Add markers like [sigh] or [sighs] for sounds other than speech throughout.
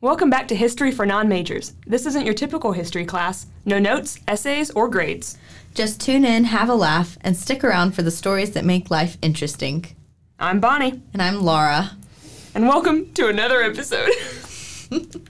Welcome back to History for Non-Majors. This isn't your typical history class. No notes, essays, or grades. Just tune in, have a laugh, and stick around for the stories that make life interesting. I'm Bonnie, And I'm Laura. and welcome to another episode. [laughs]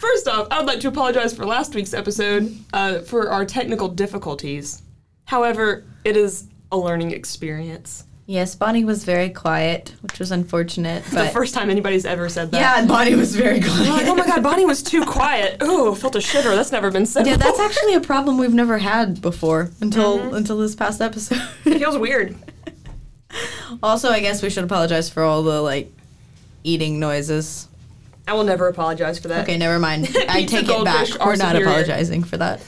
First off, I would like to apologize for last week's episode uh, for our technical difficulties. However, it is a learning experience. Yes, Bonnie was very quiet, which was unfortunate. the first time anybody's ever said that. yeah, Bonnie was very quiet. Like, oh my god, Bonnie was too quiet. [laughs] Ooh, felt a shiver. That's never been said. Yeah, that's actually a problem we've never had before until mm-hmm. until this past episode. [laughs] It feels weird. also, I guess we should apologize for all the like eating noises. I will never apologize for that. Okay, never mind. [laughs] I take it back. We're not superior. apologizing for that.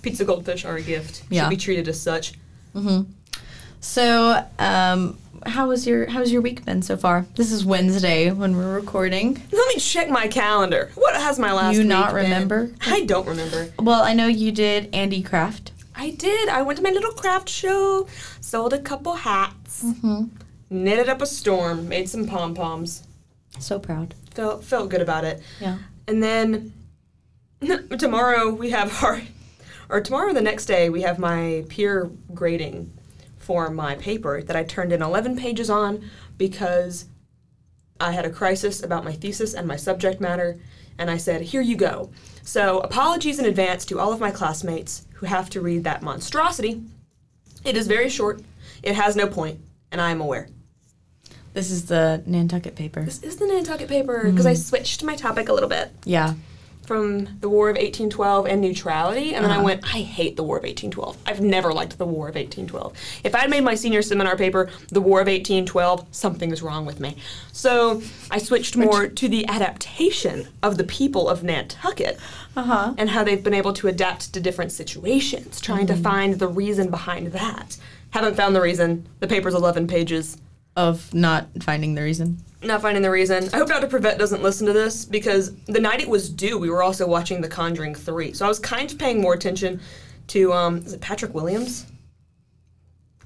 Pizza goldfish are a gift. Yeah. Should be treated as such. Mm-hmm. So, um, how was your how's your week been so far? This is Wednesday when we're recording. Let me check my calendar. What has my last? Do You not been? remember? I don't remember. Well, I know you did Andy Craft. I did. I went to my little craft show, sold a couple hats, knitted up a storm, made some pom poms. So proud. Felt felt good about it. Yeah. And then [laughs] tomorrow we have our, or tomorrow the next day we have my peer grading for my paper that I turned in 11 pages on because I had a crisis about my thesis and my subject matter, and I said, here you go. So apologies in advance to all of my classmates who have to read that monstrosity. It is very short, it has no point, and I am aware. This is the Nantucket paper. This is the Nantucket paper mm-hmm. because I switched my topic a little bit. Yeah. From the War of 1812 and neutrality, and then I Uh-huh. went, I hate the War of 1812. I've never liked the War of 1812. If I had made my senior seminar paper the War of 1812, something is wrong with me. So I switched more to the adaptation of the people of Nantucket Uh huh. and how they've been able to adapt to different situations, trying Mm-hmm. to find the reason behind that. Haven't found the reason. The paper's 11 pages. Of not finding the reason. Not finding the reason. I hope Dr. Prevette doesn't listen to this because the night it was due, we were also watching The Conjuring 3. So I was kind of paying more attention to, um, is it Patrick Williams?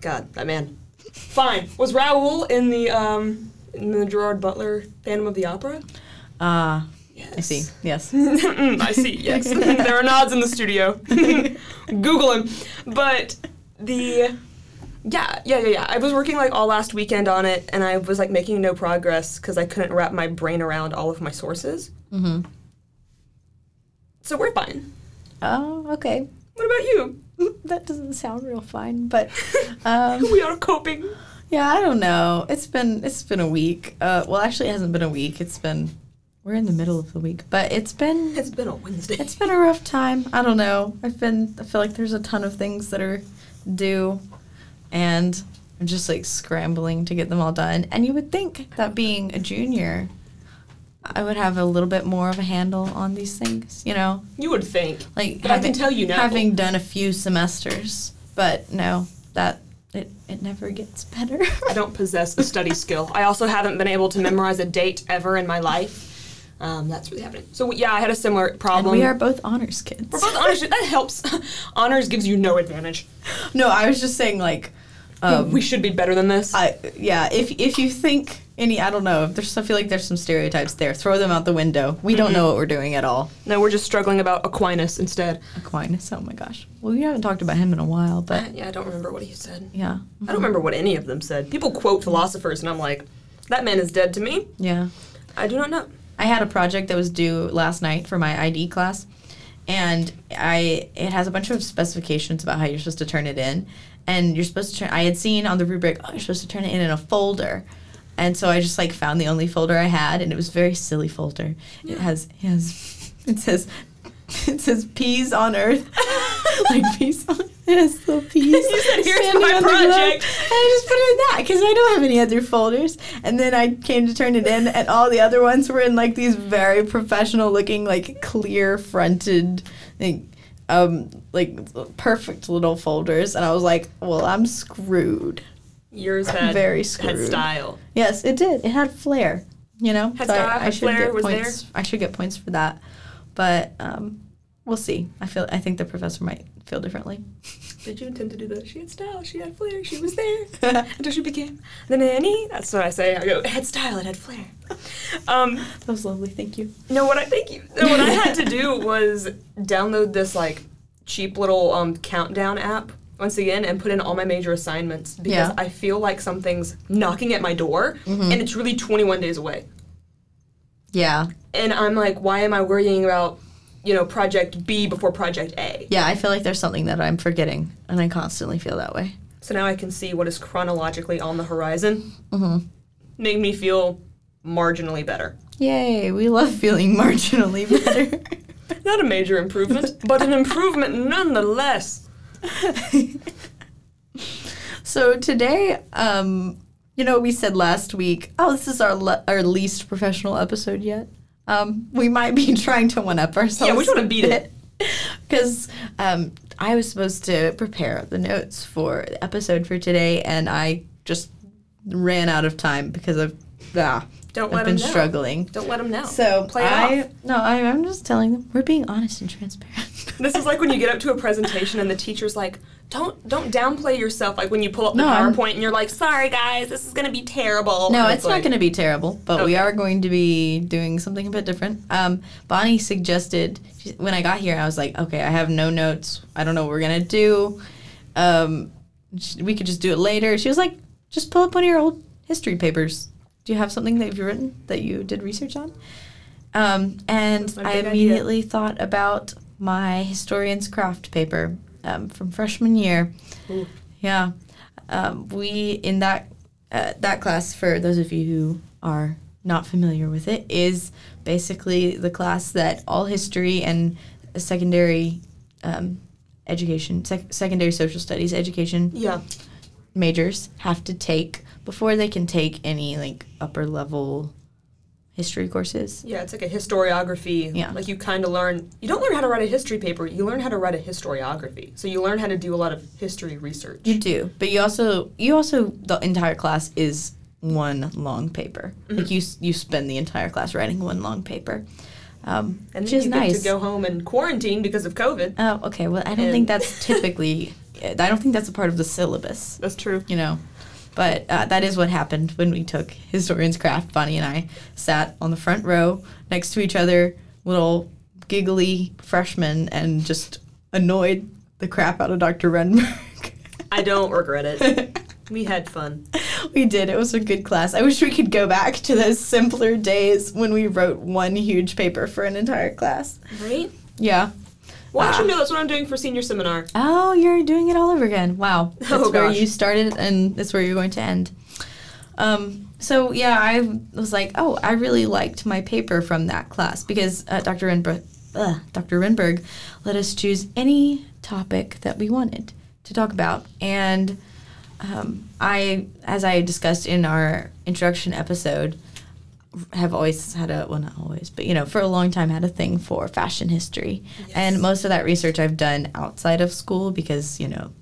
God, that man. Fine. Was Raoul in the, um, in the Gerard Butler Phantom of the Opera? Ah, Yes. I see. Yes. [laughs] I see, yes. [laughs] there are nods in the studio. [laughs] Google him. But the yeah, yeah, yeah, yeah. I was working like all last weekend on it and I was like making no progress because I couldn't wrap my brain around all of my sources. mm-hmm. So we're fine. Oh, okay. What about you? [laughs] That doesn't sound real fine, but [laughs] um, we are coping. yeah, I don't know. It's been it's been a week. Uh, well, actually, it hasn't been a week. It's been we're in the middle of the week, but it's been It's been a Wednesday. It's been a rough time. I don't know. I've been. I feel like there's a ton of things that are due, and I'm just like scrambling to get them all done. And you would think that being a junior, I would have a little bit more of a handle on these things. You know, you would think. like But I can tell you now. having done a few semesters, but no, that it it never gets better. I don't possess the study [laughs] skill. I also haven't been able to memorize a date ever in my life. Um, that's really happening. So yeah, I had a similar and problem. we are both honors kids. We're both honors. That helps. [laughs] honors gives you no advantage. no, I was just saying like. Um, we should be better than this. I yeah, if if you think any, I don't know. If there's, I feel like there's some stereotypes there. Throw them out the window. We don't know what we're doing at all. no, we're just struggling about Aquinas instead. Aquinas. Oh my gosh. Well, we haven't talked about him in a while, but yeah, I don't remember what he said. yeah, I don't remember what any of them said. People quote philosophers, and I'm like, that man is dead to me. yeah. I do not know. I had a project that was due last night for my ID class, and I it has a bunch of specifications about how you're supposed to turn it in, and you're supposed to turn. I had seen on the rubric, oh, you're supposed to turn it in in a folder, and so I just like found the only folder I had, and it was a very silly folder. It has it has [laughs] it says [laughs] it says peas on earth, [laughs] like peas on. It has little peas. You said, "Here's my on the globe." project. And I just put it in that because I don't have any other folders. And then I came to turn it in, and all the other ones were in like these very professional looking, like clear fronted, like, um, like perfect little folders. And I was like, well, I'm screwed. Yours had Very had style. Yes, it did. It had flair. You know, Had So style, I, I should flair, get was points. I should get points for that. But um, we'll see. I feel. I think the professor might feel differently. Did you intend to do that? She had style. She had flair. She was there [laughs] until she became the nanny. That's what I say. I go. It had style. It had flair. [laughs] Um, That was lovely. Thank you. no, what I thank you. No, what I had to do [laughs] was download this like cheap little um, countdown app once again and put in all my major assignments because Yeah. I feel like something's knocking at my door Mm-hmm. and it's really 21 days away. Yeah. And I'm like, why am I worrying about you know project B before project A? Yeah, I feel like there's something that I'm forgetting, and I constantly feel that way. So now I can see what is chronologically on the horizon. Mm-hmm. Made me feel marginally better. Yay, we love feeling [laughs] marginally better. [laughs] Not a major improvement, but an improvement nonetheless. [laughs] so today, um, you know, we said last week, oh, this is our le- our least professional episode yet. Um, we might be [laughs] trying to one up ourselves. Yeah, we just wanna beat it. [laughs] because um, I was supposed to prepare the notes for the episode for today, and I just ran out of time because of ah, Don't I've let been them know. struggling. Don't let them know. So play it I off. no, I, I'm just telling them we're being honest and transparent. This is like when you get up to a [laughs] presentation and the teacher's like, "Don't don't downplay yourself." Like when you pull up the No, I'm- PowerPoint and you're like, "Sorry guys, this is gonna be terrible." No, And it's not going to be terrible, but we are going to be doing something a bit different. Um, Bonnie suggested when I got here, I was like, okay, I have no notes. I don't know what we're going to do. Um, we could just do it later. She was like, just pull up one of your old history papers. Do you have something that you've written that you did research on? Um, and I big idea. immediately thought about my historian's craft paper um, from freshman year. Ooh. Yeah, um, we in that uh, that class for those of you who are not familiar with it is basically the class that all history and secondary um, education, sec- secondary social studies education Yeah, majors have to take before they can take any like upper level history courses. yeah. It's like a historiography. Yeah. Like you kind of learn. You don't learn how to write a history paper. You learn how to write a historiography. So you learn how to do a lot of history research. You do, but you also you also the entire class is one long paper. Like you you spend the entire class writing one long paper, um, and which then is you nice. get to go home and quarantine because of COVID. Oh, okay. Well, I don't And- think that's typically. [laughs] I don't think that's a part of the syllabus. That's true. You know, but uh, that is what happened when we took historian's craft. Bonnie and I sat on the front row next to each other, little giggly freshmen, and just annoyed the crap out of Dr. Renberg. [laughs] I don't regret it. [laughs] we had fun. we did. It was a good class. I wish we could go back to those simpler days when we wrote one huge paper for an entire class. Right? Yeah. Well, Ah. actually, no. That's what I'm doing for senior seminar. Oh, you're doing it all over again. Wow. [laughs] That's Oh, where you started and that's where you're going to end. Um, so, yeah, I was like, oh, I really liked my paper from that class because uh, Dr. Renberg, uh, Dr. Renberg let us choose any topic that we wanted to talk about. And um, I, as I discussed in our introduction episode, have always had a well not always but you know for a long time had a thing for fashion history. And most of that research i've done outside of school because you know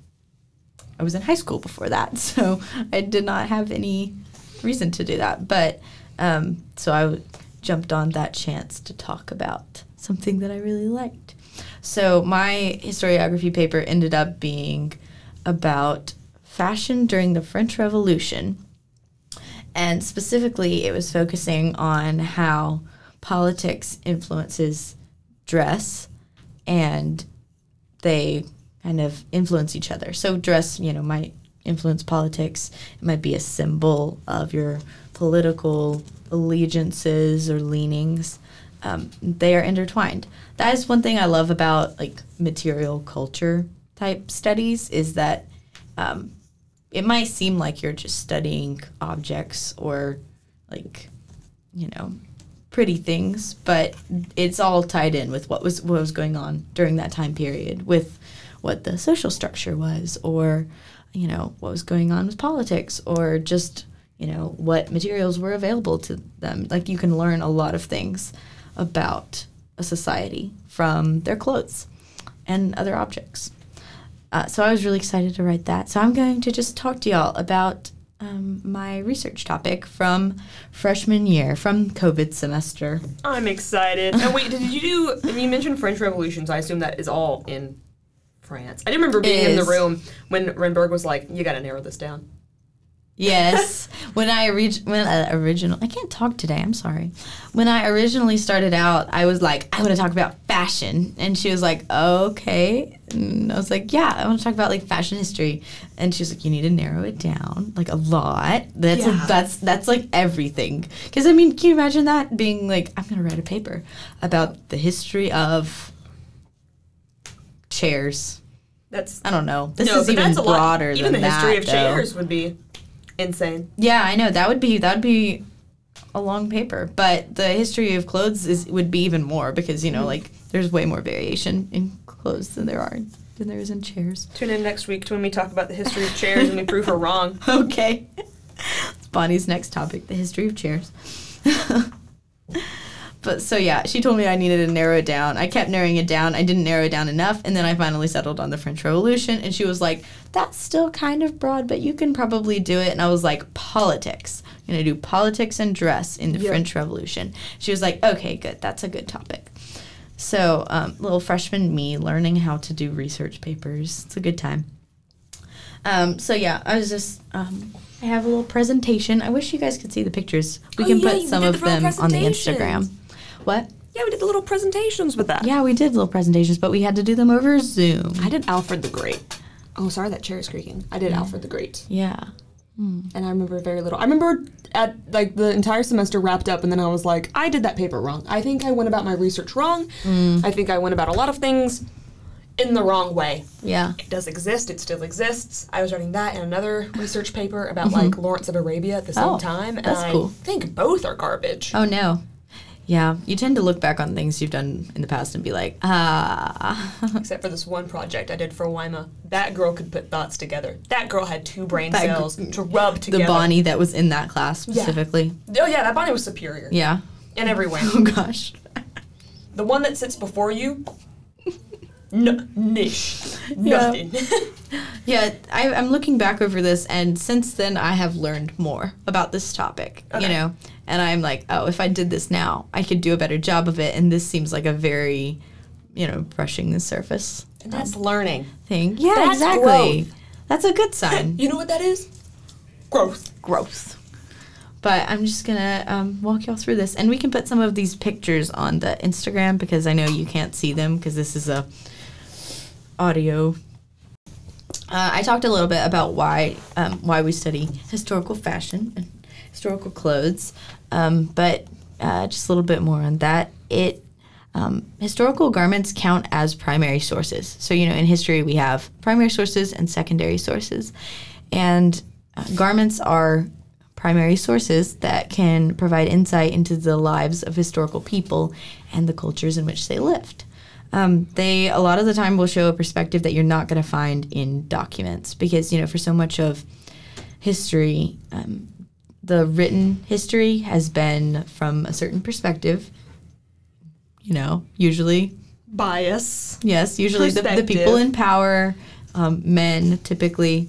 i was in high school before that [laughs] so i did not have any reason to do that. But um, so i w- jumped on that chance to talk about something that i really liked. So my historiography paper ended up being about fashion during the french revolution and specifically it was focusing on how politics influences dress and they kind of influence each other. So dress you know might influence politics. It might be a symbol of your political allegiances or leanings. Um, they are intertwined. That is one thing i love about like material culture type studies is that um, it might seem like you're just studying objects or like you know pretty things but it's all tied in with what was what was going on during that time period with what the social structure was or you know what was going on with politics or just you know what materials were available to them. Like you can learn a lot of things about a society from their clothes and other objects uh, so I was really excited to write that. So I'm going to just talk to y'all about um, my research topic from freshman year, from COVID semester. I'm excited. And wait, did you do? And you mentioned French Revolutions. I assume that is all in France. I do remember being in the room when Renberg was like, "You got to narrow this down." Yes. when I orig- when uh, original I can't talk today. I'm sorry. When I originally started out, I was like, I want to talk about fashion, and she was like, okay. And I was like, yeah, I want to talk about like fashion history, and she was like, you need to narrow it down like a lot. That's Yeah. that's that's like everything. Because I mean, can you imagine that being like, I'm gonna write a paper about the history of chairs. That's I don't know. This no, is even a lot. broader Even than the history that, of though. chairs would be insane. Yeah, I know that would be that would be a long paper, but the history of clothes is would be even more because you know Mm-hmm. like there's way more variation in clothes than there are than there is in chairs. Tune in next week to when we talk about the history of chairs and we prove her wrong. [laughs] Okay, it's Bonnie's next topic: the history of chairs. [laughs] but so yeah, she told me I needed to narrow it down. I kept narrowing it down. I didn't narrow it down enough, and then I finally settled on the French Revolution. And she was like, "That's still kind of broad, but you can probably do it." And I was like, "Politics." I'm gonna do politics and dress in the Yeah. French Revolution. She was like, "Okay, good. That's a good topic." So, um, little freshman me learning how to do research papers. It's a good time. Um, so yeah, I was just um, I have a little presentation. I wish you guys could see the pictures. We Oh, can yeah, put some of the them on the. Instagram. What? Yeah, we did the little presentations with that. Yeah, we did little presentations, but we had to do them over Zoom. I did Alfred the Great. Oh, sorry, that chair is creaking. I did Alfred the Great, Yeah. Hmm. and I remember very little. I remember at like the entire semester wrapped up, and then I was like, I did that paper wrong. I think I went about my research wrong. Hmm. I think I went about a lot of things in the wrong way. Yeah. It does exist. It still exists. I was writing that in another research paper about mm-hmm. like Lawrence of Arabia at the same Oh, time, and that's I cool. think both are garbage. Oh no. Yeah, you tend to look back on things you've done in the past and be like, ah. [laughs] Except for this one project I did for Wyma. That girl could put thoughts together. That girl had two brain That cells to rub together. the. Bonnie that was in that class specifically. Oh yeah, that Bonnie was superior Yeah. in every way. [laughs] Oh gosh. the one that sits before you, n- niche, [laughs] Yeah. nothing. Yeah, I, I'm looking back over this, and since then I have learned more about this topic. You know, and I'm like, oh, if I did this now, I could do a better job of it. And this seems like a very, you know, brushing the surface and that's learning. thing. Yeah, That's exactly. growth. That's a good [laughs] sign. You know what that is? Growth. growth. But I'm just gonna um, walk y'all through this, and we can put some of these pictures on the Instagram because I know you can't see them because this is a audio. Uh, I talked a little bit about why um, why we study historical fashion and historical clothes, um, but uh, just a little bit more on that. It um, historical garments count as primary sources. So you know, in history we have primary sources and secondary sources, and uh, garments are primary sources that can provide insight into the lives of historical people and the cultures in which they lived. Um, they a lot of the time will show a perspective that you're not going to find in documents because you know for so much of history, um, the written history has been from a certain perspective. You know, usually Bias. Yes, usually the, the people in power, um, men typically.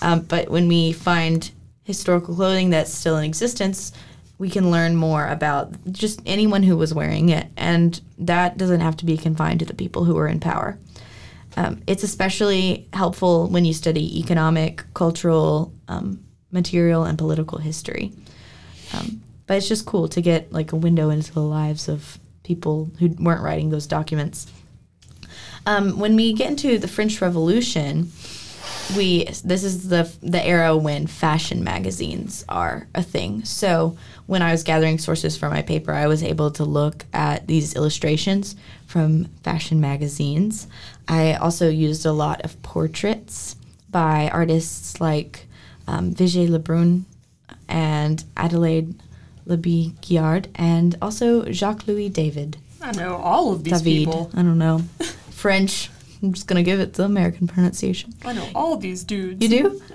Um, but when we find historical clothing that's still in existence, we can learn more about just anyone who was wearing it. And that doesn't have to be confined to the people who were in power. Um, it's especially helpful when you study economic, cultural, um, material, and political history. Um, but it's just cool to get like a window into the lives of people who weren't writing those documents. Um, when we get into the French Revolution, we this is the the era when fashion magazines are a thing. So when I was gathering sources for my paper, I was able to look at these illustrations from fashion magazines. I also used a lot of portraits by artists like um, Vigée Lebrun and Adelaide Labille-Guiard, and also Jacques Louis David. I know all of these David. people. I don't know. French. I'm just gonna give it the American pronunciation. I know all of these dudes. You do? [laughs]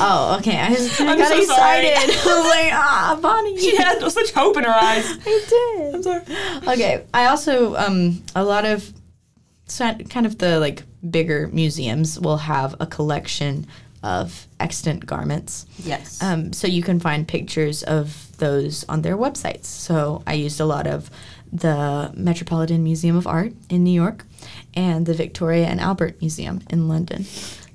Oh, okay. I just I I'm got so excited. [laughs] I was like, ah, Bonnie. She had [laughs] such hope in her eyes. I did. I'm sorry. Okay. I also um a lot of kind of the like bigger museums will have a collection of extant garments. Yes. Um, so you can find pictures of those on their websites. So I used a lot of the Metropolitan Museum of Art in New York and the Victoria and Albert Museum in London.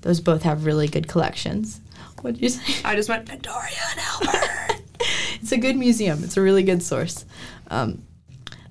Those both have really good collections. What did you say? I just went Victoria and Albert. [laughs] it's a good museum. It's a really good source. Um,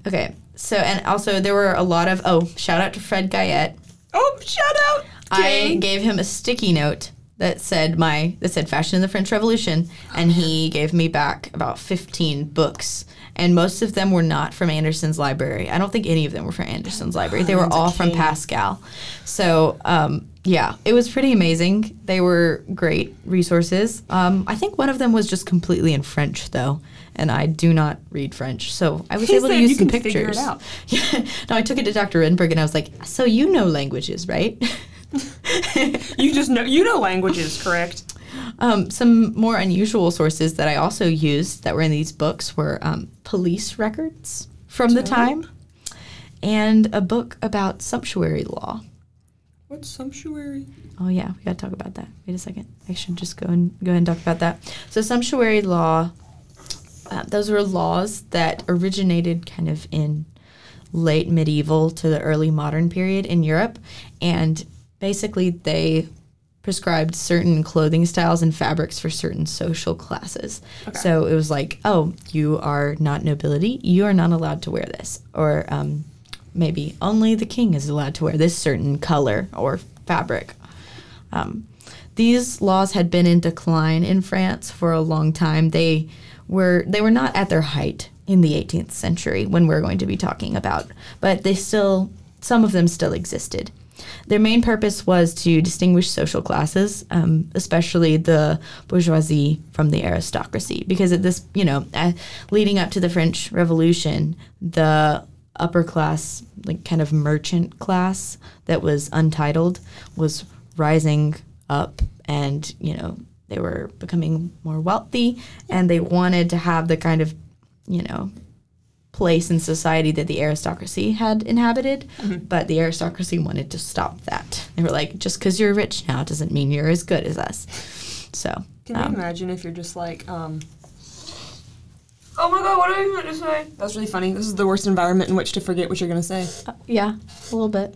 okay, so and also there were a lot of oh shout out to Fred Guyette. oh, shout out. I gave him a sticky note that said my that said fashion in the French Revolution, and he gave me back about fifteen books, and most of them were not from Anderson's library. I don't think any of them were from Anderson's library. They were all from. Pascal. So um, yeah, it was pretty amazing. They were great resources. Um, I think one of them was just completely in French though. And I do not read French, so I was He able to use you some can figure it pictures. out. [laughs] Yeah. No, I took it to Dr. Renberg and I was like, "So you know languages, right?" [laughs] [laughs] You just know you know languages, correct? Um, some more unusual sources that I also used that were in these books were um, police records from the time and a book about sumptuary law. What's sumptuary? Oh yeah, we gotta talk about that. Wait a second. I should just go and go ahead and talk about that. So sumptuary law, uh, those were laws that originated kind of in late medieval to the early modern period in Europe, and basically they prescribed certain clothing styles and fabrics for certain social classes. Okay. So it was like, oh, you are not nobility, you are not allowed to wear this, or um, maybe only the king is allowed to wear this certain color or fabric. Um, these laws had been in decline in France for a long time. They were they were not at their height in the 18th century when we're going to be talking about, but they still some of them still existed. Their main purpose was to distinguish social classes, um, especially the bourgeoisie from the aristocracy, because at this, you know, uh, leading up to the French Revolution, the upper class, like kind of merchant class that was untitled, was rising up, and you know they were becoming more wealthy, and they wanted to have the kind of, you know, place in society that the aristocracy had inhabited, but the aristocracy wanted to stop that. They were like, just because you're rich now doesn't mean you're as good as us. So, Can you um, imagine if you're just like, um, oh my god, what are you going to say? That's really funny. This is the worst environment in which to forget what you're going to say. uh, yeah, a little bit.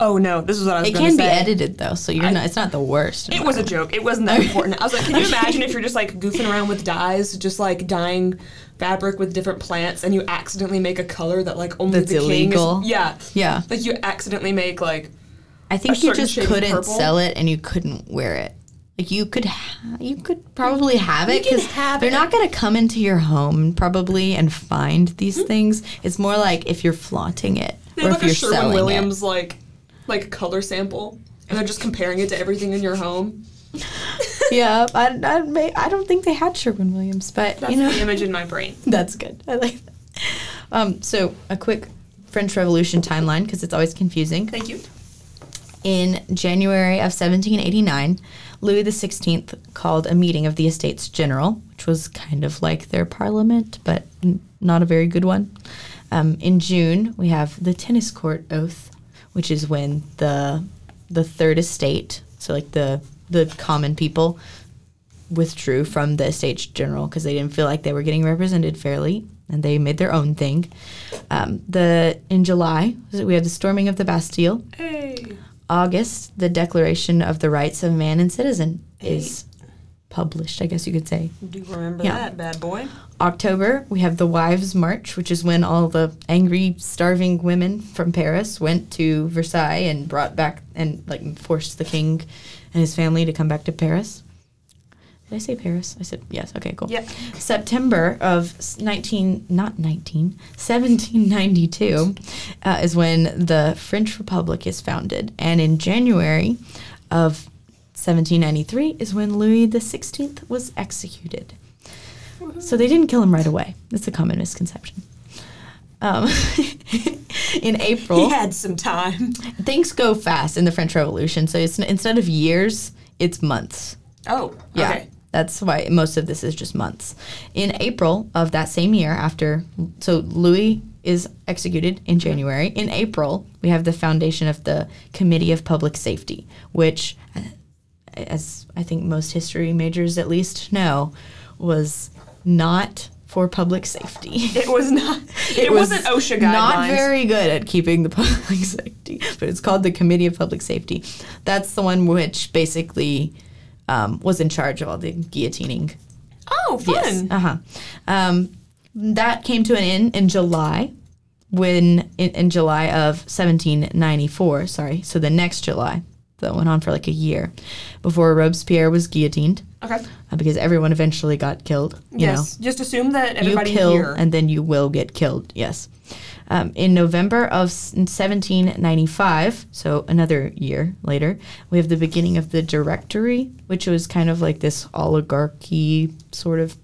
Oh no, this is what I was It going to say. It can say. be edited though, so you're I- not. It's not the worst. It was a joke. It wasn't that [laughs] important. I was like, can you imagine if you're just like goofing around with dyes, just like dyeing fabric with different plants, and you accidentally make a color that like only That's the king illegal. is. Yeah, Yeah, like you accidentally make like. I think a you just couldn't purple. sell it and you couldn't wear it. Like you could, ha- you could probably have it because they're it. not going to come into your home probably and find these Hmm. things. It's more like if you're flaunting it They or have if you're Sherwin selling Williams like like color sample, and they're just comparing it to everything in your home. [laughs] Yeah, I, I, may, I don't think they had Sherwin Williams, but That's you know the image in my brain. [laughs] that's good. I like that. Um, so a quick French Revolution timeline because it's always confusing. Thank you. In January of 1789, Louis XVI called a meeting of the Estates General, which was kind of like their parliament, but n- not a very good one. Um, in June, we have the tennis court oath, which is when the the third estate, so like the the common people, withdrew from the Estates General because they didn't feel like they were getting represented fairly, and they made their own thing. Um, the in July, we have the storming of the Bastille. Hey. August, the Declaration of the Rights of Man and Citizen is published, I guess you could say. Do you remember Yeah. that bad boy? October, we have the Wives' March, which is when all the angry, starving women from Paris went to Versailles and brought back and like forced the king and his family to come back to Paris. Did I say Paris? I said yes. Okay, cool. Yep. September of 19, not 19, 1792 uh, is when the French Republic is founded. And in January of 1793 is when Louis XVI was executed. So they didn't kill him right away. That's a common misconception. Um, [laughs] in April, He had some time. things go fast in the French Revolution. So it's instead of years, it's months. Oh, Yeah. okay. That's why most of this is just months. In April of that same year, after, so Louis is executed in January. In April, we have the foundation of the Committee of Public Safety, which as I think most history majors at least know, was not for public safety. It was [laughs] not. It, wasn't OSHA guidelines. Not very good at keeping the [laughs] public safety, but it's called the Committee of Public Safety. That's the one which basically um, was in charge of all the guillotining. Oh, fun. Uh huh. Um, that came to an end in July, when in, in July of 1794. Sorry, so the next July. That went on for like a year before Robespierre was guillotined Okay. uh, because everyone eventually got killed. You yes. Just assume that know, you everybody kill here. and then you will get killed. Yes. Um, in November of 1795, so another year later, we have the beginning of the Directory, which was kind of like this oligarchy sort of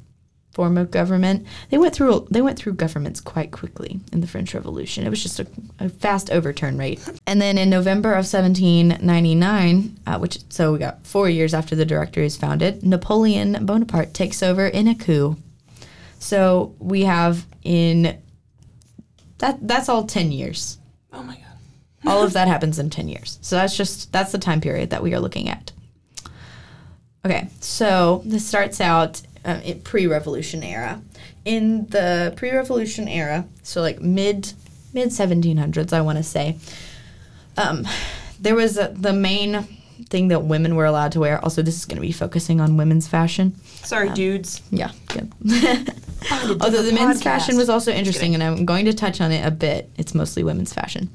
form of government. They went through they went through governments quite quickly in the French Revolution. It was just a, a fast overturn rate. And then in November of 1799, uh, which so we got four years after the Directory is founded, Napoleon Bonaparte takes over in a coup. So we have in that that's all 10 years. oh my god. [laughs] All of that happens in 10 years. So that's just that's the time period that we are looking at. Okay, so this starts out um, pre-revolution era. In the pre-revolution era, so like mid mid 1700s, I want to say, um, there was a, the main thing that women were allowed to wear. Also, this is going to be focusing on women's fashion. Sorry, dudes. Yeah, good. [laughs] [laughs] Although the different men's fashion was also interesting, and I'm going to touch on it a bit. It's mostly women's fashion.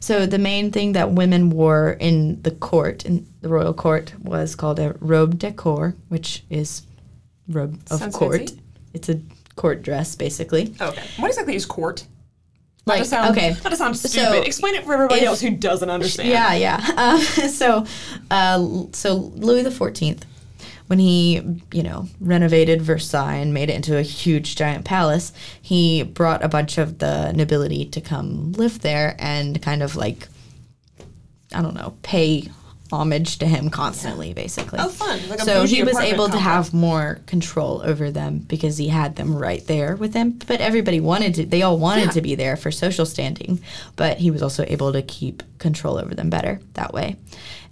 So the main thing that women wore in the court, in the royal court, was called a robe de cour, which is robe of Sounds court. fancy. It's a court dress, basically. Okay. What exactly is court? Like, that sounds, okay, That sounds So, stupid. Explain it for everybody if- else who doesn't understand. Yeah, yeah. Um, [laughs] so, uh, so Louis the Fourteenth, when he, you know, renovated Versailles and made it into a huge giant palace, he brought a bunch of the nobility to come live there and kind of like, I don't know, pay homage to him constantly, basically. Oh, fun. Like so he was able to have more control over them because he had them right there with him. But everybody wanted to, they all wanted Yeah. to be there for social standing, but he was also able to keep control over them better that way.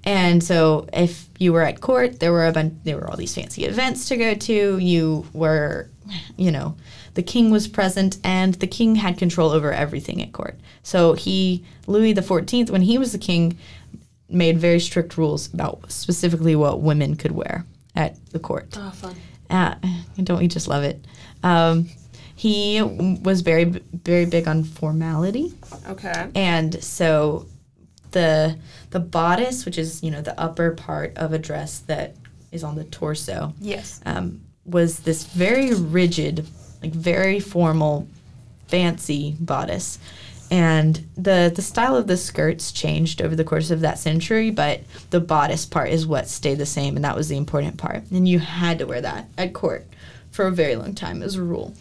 And so if you were at court, there were a bunch, there were all these fancy events to go to. You were, you know, the king was present and the king had control over everything at court. So he, Louis the 14th, when he was the king, made very strict rules about specifically what women could wear at the court. Oh, fun. Uh, don't we just love it? Um, he was very, very big on formality, Okay. and so the the bodice, which is you know the upper part of a dress that is on the torso, Yes. um, was this very rigid, like very formal, fancy bodice. And the, the style of the skirts changed over the course of that century, but the bodice part is what stayed the same, and that was the important part. And you had to wear that at court for a very long time as a rule.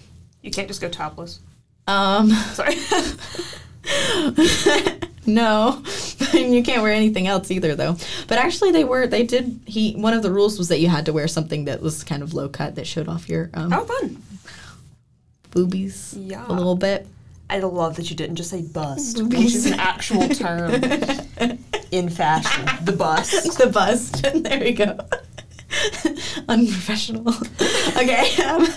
You can't just go topless. Um, [laughs] Sorry. [laughs] no, [laughs] And you can't wear anything else either, though. But actually, they were they did. He one of the rules was that you had to wear something that was kind of low cut that showed off your um, oh, fun. boobies Yeah. a little bit. I love that you didn't just say bust, [laughs] which is an actual term [laughs] in fashion. The bust. [laughs] the bust. there we go. Unprofessional. okay. Um,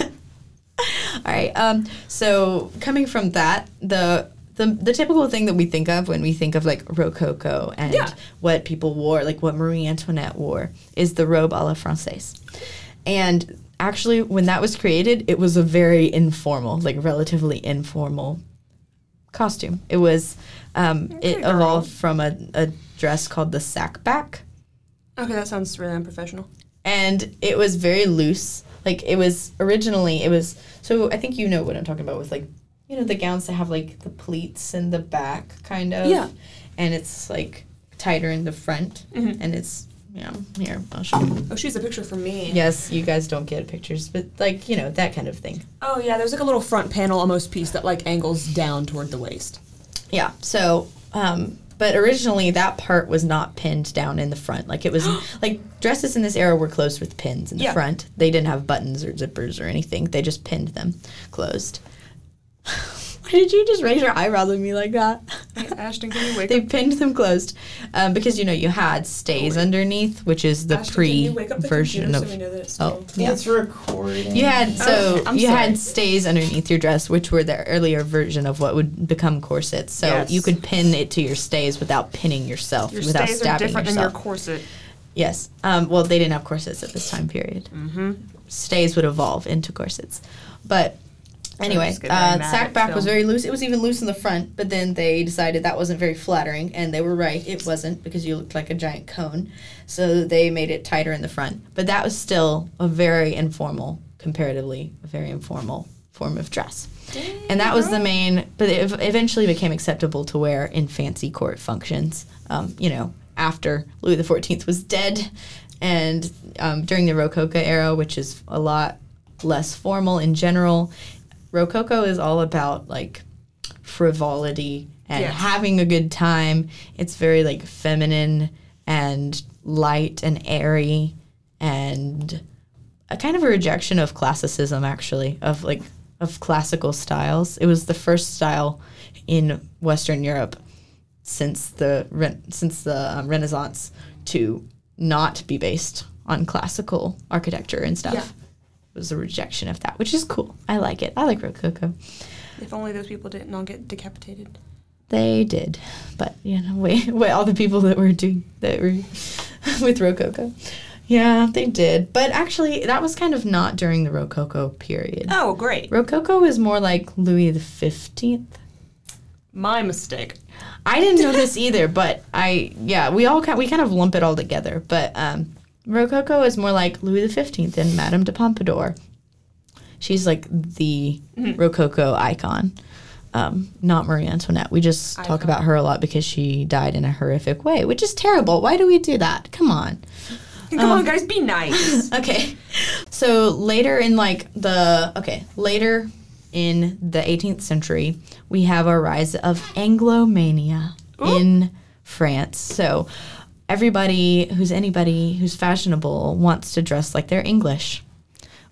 all right. Um, so coming from that, the, the the typical thing that we think of when we think of like Rococo and Yeah. what people wore, like what Marie Antoinette wore, is the robe a la française. And actually, when that was created, it was a very informal, like relatively informal costume. It was um, it girl. evolved from a, a dress called the sack back Okay, that sounds really unprofessional. and it was very loose. Like it was originally, it was. So I think you know what I'm talking about with like, you know, the gowns that have like the pleats in the back, kind of. Yeah. And it's like tighter in the front, Mhm. and it's you know here I'll show you. Oh, she's a picture for me. Yes, you guys don't get pictures, but like you know that kind of thing. Oh yeah, there's like a little front panel almost piece that like angles down toward the waist. Yeah. So, um, but originally that part was not pinned down in the front. Like it was [gasps] like dresses in this era were closed with pins in the Yeah. front. They didn't have buttons or zippers or anything. They just pinned them closed. [laughs] Why did you just raise your eyebrows at me like that? Ashton, can you wake they up? pinned them closed um, because you know you had stays underneath, which is the Ashton, can you wake pre up the version of. so we know that it's Oh, yeah. It's recording. You had so Okay, I'm you sorry. had stays underneath your dress, which were the earlier version of what would become corsets. So Yes. you could pin it to your stays without pinning yourself, Your without stays are stabbing different yourself. than your corset. yes. Um, well, they didn't have corsets at this time period. Mm-hmm. Stays would evolve into corsets, but anyway, just get very uh, sack back was very loose. It was even loose in the front, but then they decided that wasn't very flattering, and they were right. It wasn't because you looked like a giant cone, so they made it tighter in the front. But that was still a very informal, comparatively, a very informal form of dress. And that was the main, but it eventually became acceptable to wear in fancy court functions. Um, you know, after Louis XIV was dead, and um, during the Rococo era, which is a lot less formal in general. Rococo is all about like frivolity and Yes. having a good time. It's very like feminine and light and airy and a kind of a rejection of classicism actually of like of classical styles. It was the first style in Western Europe since the re- since the um, Renaissance to not be based on classical architecture and stuff. Yeah. Was a rejection of that, which is cool. I like it. I like Rococo. If only those people didn't all get decapitated. They did, but you know, wait, [laughs] wait, all the people that were doing that were [laughs] with Rococo, yeah, they did. But actually, that was kind of not during the Rococo period. Oh, great. Rococo is more like Louis the Fifteenth. My mistake. I didn't know this either, but I yeah, we all kind we kind of lump it all together. But um, Rococo is more like Louis the Fifteenth and Madame de Pompadour. She's like the Rococo icon, um, not Marie Antoinette. We just talk about her a lot because she died in a horrific way, which is terrible. Why do we do that? Come on. [laughs] Come Um, on, guys, be nice. [laughs] Okay. So later in like the okay, later in the 18th century, we have a rise of Anglomania in France. So everybody who's anybody who's fashionable wants to dress like they're English,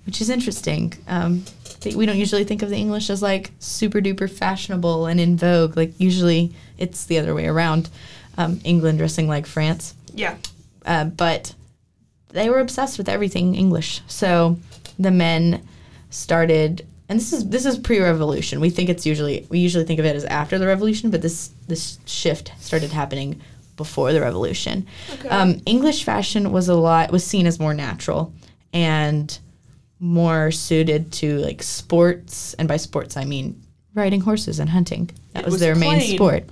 which is interesting. Um, we don't usually think of the English as like super duper fashionable and in vogue. Like usually it's the other way around. Um, England dressing like France yeah. uh, but they were obsessed with everything English. So the men started, and this is this is pre-revolution. We think it's usually we usually think of it as after the revolution, but this this shift started happening before the revolution. Okay. Um, English fashion was a lot was seen as more natural and more suited to like sports, and by sports I mean riding horses and hunting. That was, was their main sport.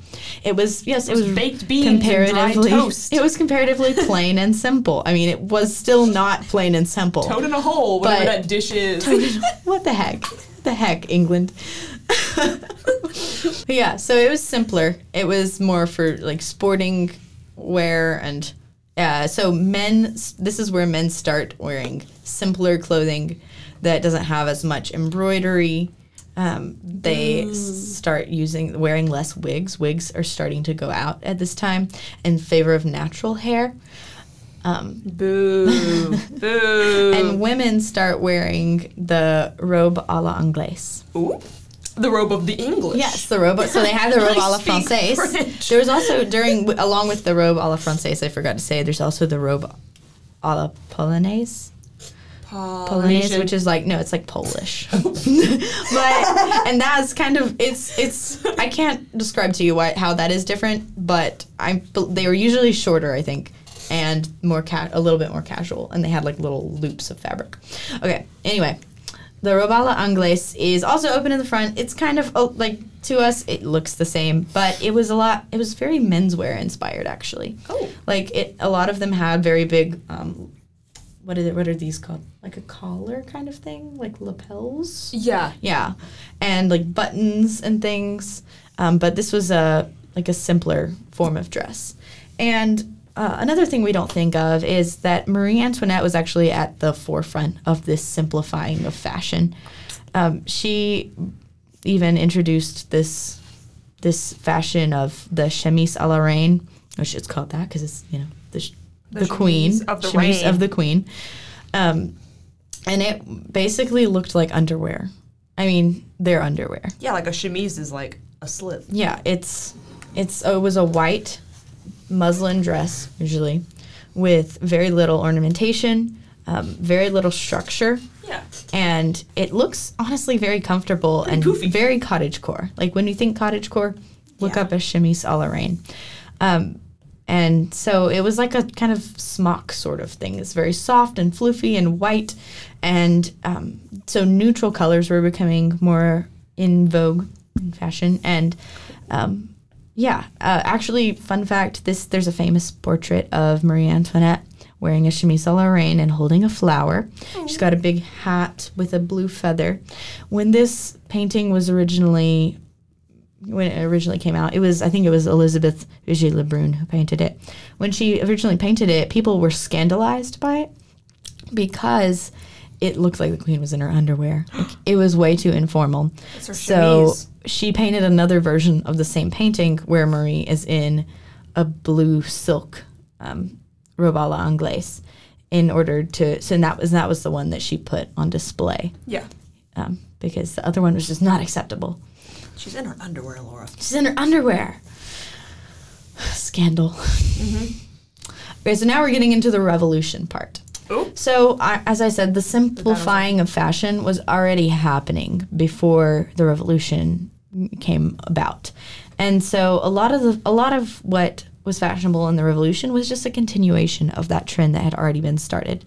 It was yes, it, was was baked beans comparatively toast. it was comparatively [laughs] plain and simple. I mean, it was still not plain and simple. Toad in a hole, whatever But- that dish is. [laughs] what the heck? What the heck, England? [laughs] yeah, so it was simpler. It was more for like sporting wear and uh, so men. This is where men start wearing simpler clothing that doesn't have as much embroidery. Um, they s- start using wearing less wigs. Wigs are starting to go out at this time in favor of natural hair. Um, Boo. [laughs] Boo. and women start wearing the robe à la anglaise. Ooh. The robe of the English. Yes, the robe. So they had the [laughs] robe à la française. French. There was also during, along with the robe à la française, I forgot to say, there's also the robe à la polonaise. Polonaise, Polynesian. which is like no, it's like Polish. [laughs] [laughs] but and that's kind of it's it's I can't describe to you why how that is different, but I they were usually shorter, I think, and more ca- a little bit more casual, and they had like little loops of fabric. Okay, anyway, the robe à la anglaise is also open in the front. It's kind of oh, like to us it looks the same, but it was a lot. It was very menswear inspired actually. Oh. Like it, a lot of them had very big. Um, what is it? What are these called? Like a collar kind of thing, like lapels. Yeah. Yeah, and like buttons and things. Um, but this was a like a simpler form of dress. And uh, another thing we don't think of is that Marie Antoinette was actually at the forefront of this simplifying of fashion. Um, she even introduced this this fashion of the chemise à la reine, which is called that because it's you know the sh- The the, queen of the chemise reign. of the queen, um, and it basically looked like underwear. I mean, their underwear. Yeah, like a chemise is like a slip. Yeah, it's It's it was a white muslin dress usually, with very little ornamentation, um, very little structure, Yeah. and it looks honestly very comfortable and poofy. very cottage core. Like when you think cottage core, look Yeah. up a chemise a la reine. Um, and so it was like a kind of smock sort of thing. It's very soft and floofy and white, and um, so neutral colors were becoming more in vogue in fashion. And um, yeah, uh, actually, fun fact: this there's a famous portrait of Marie Antoinette wearing a chemise a la reine and holding a flower. She's got a big hat with a blue feather. When this painting was originally when it originally came out, it was I think it was Elizabeth Vigée Lebrun who painted it. When she originally painted it, people were scandalized by it because it looked like the queen was in her underwear. Like, it was way too informal. So chemise. she painted another version of the same painting where Marie is in a blue silk um, robe anglaise in order to so that was that was the one that she put on display Yeah. um, because the other one was just not acceptable. She's in her underwear, Laura. She's in her underwear. [sighs] Scandal. Okay, so now we're getting into the revolution part. So, I, as I said, the simplifying of fashion was already happening before the revolution came about, and so a lot of the a lot of what was fashionable in the revolution was just a continuation of that trend that had already been started.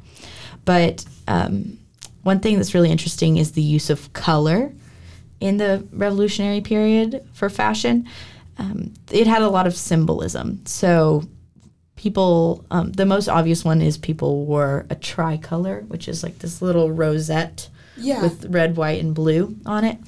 But um, one thing that's really interesting is the use of color in the revolutionary period for fashion. Um, it had a lot of symbolism. So people, um, the most obvious one is people wore a tricolor, which is like this little rosette Yeah. with red, white, and blue on it.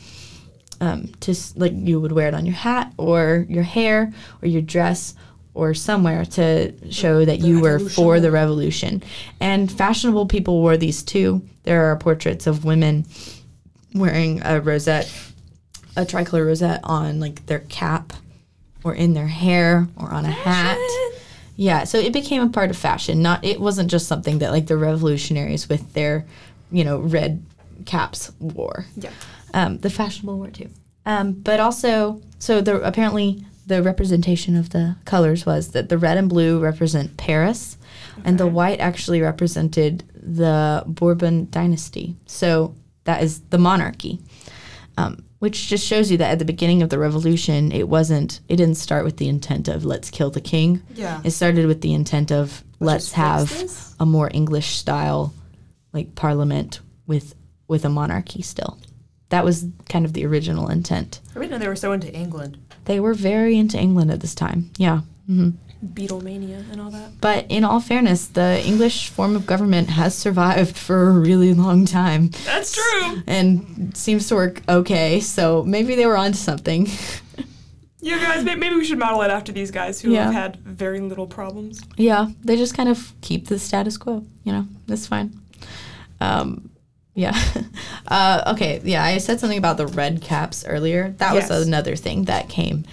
Um, to like you would wear it on your hat or your hair or your dress or somewhere to show that The you were for the revolution. And fashionable people wore these too. There are portraits of women wearing a rosette, a tricolor rosette on like their cap or in their hair or on a hat. Yeah, so it became a part of fashion. Not it wasn't just something that like the revolutionaries with their, you know, red caps wore. Yeah. Um, the fashionable wore too. Um, but also, so the apparently the representation of the colors was that the red and blue represent Paris, and the white actually represented the Bourbon dynasty. So that is the monarchy. Um, which just shows you that at the beginning of the revolution, it wasn't. It didn't start with the intent of let's kill the king. Yeah. It started with the intent of let's have a more English style, like parliament with with a monarchy still. That was kind of the original intent. I didn't know they were so into England. They were very into England at this time. Yeah. hmm Beatlemania and all that. But in all fairness, the English form of government has survived for a really long time That's true. and seems to work okay. So maybe they were onto something. [laughs] You guys, maybe we should model it after these guys who Yeah. have had very little problems. Yeah, they just kind of keep the status quo. You know, that's fine. Um, yeah. [laughs] uh, okay. Yeah, I said something about the red caps earlier. That was another thing that came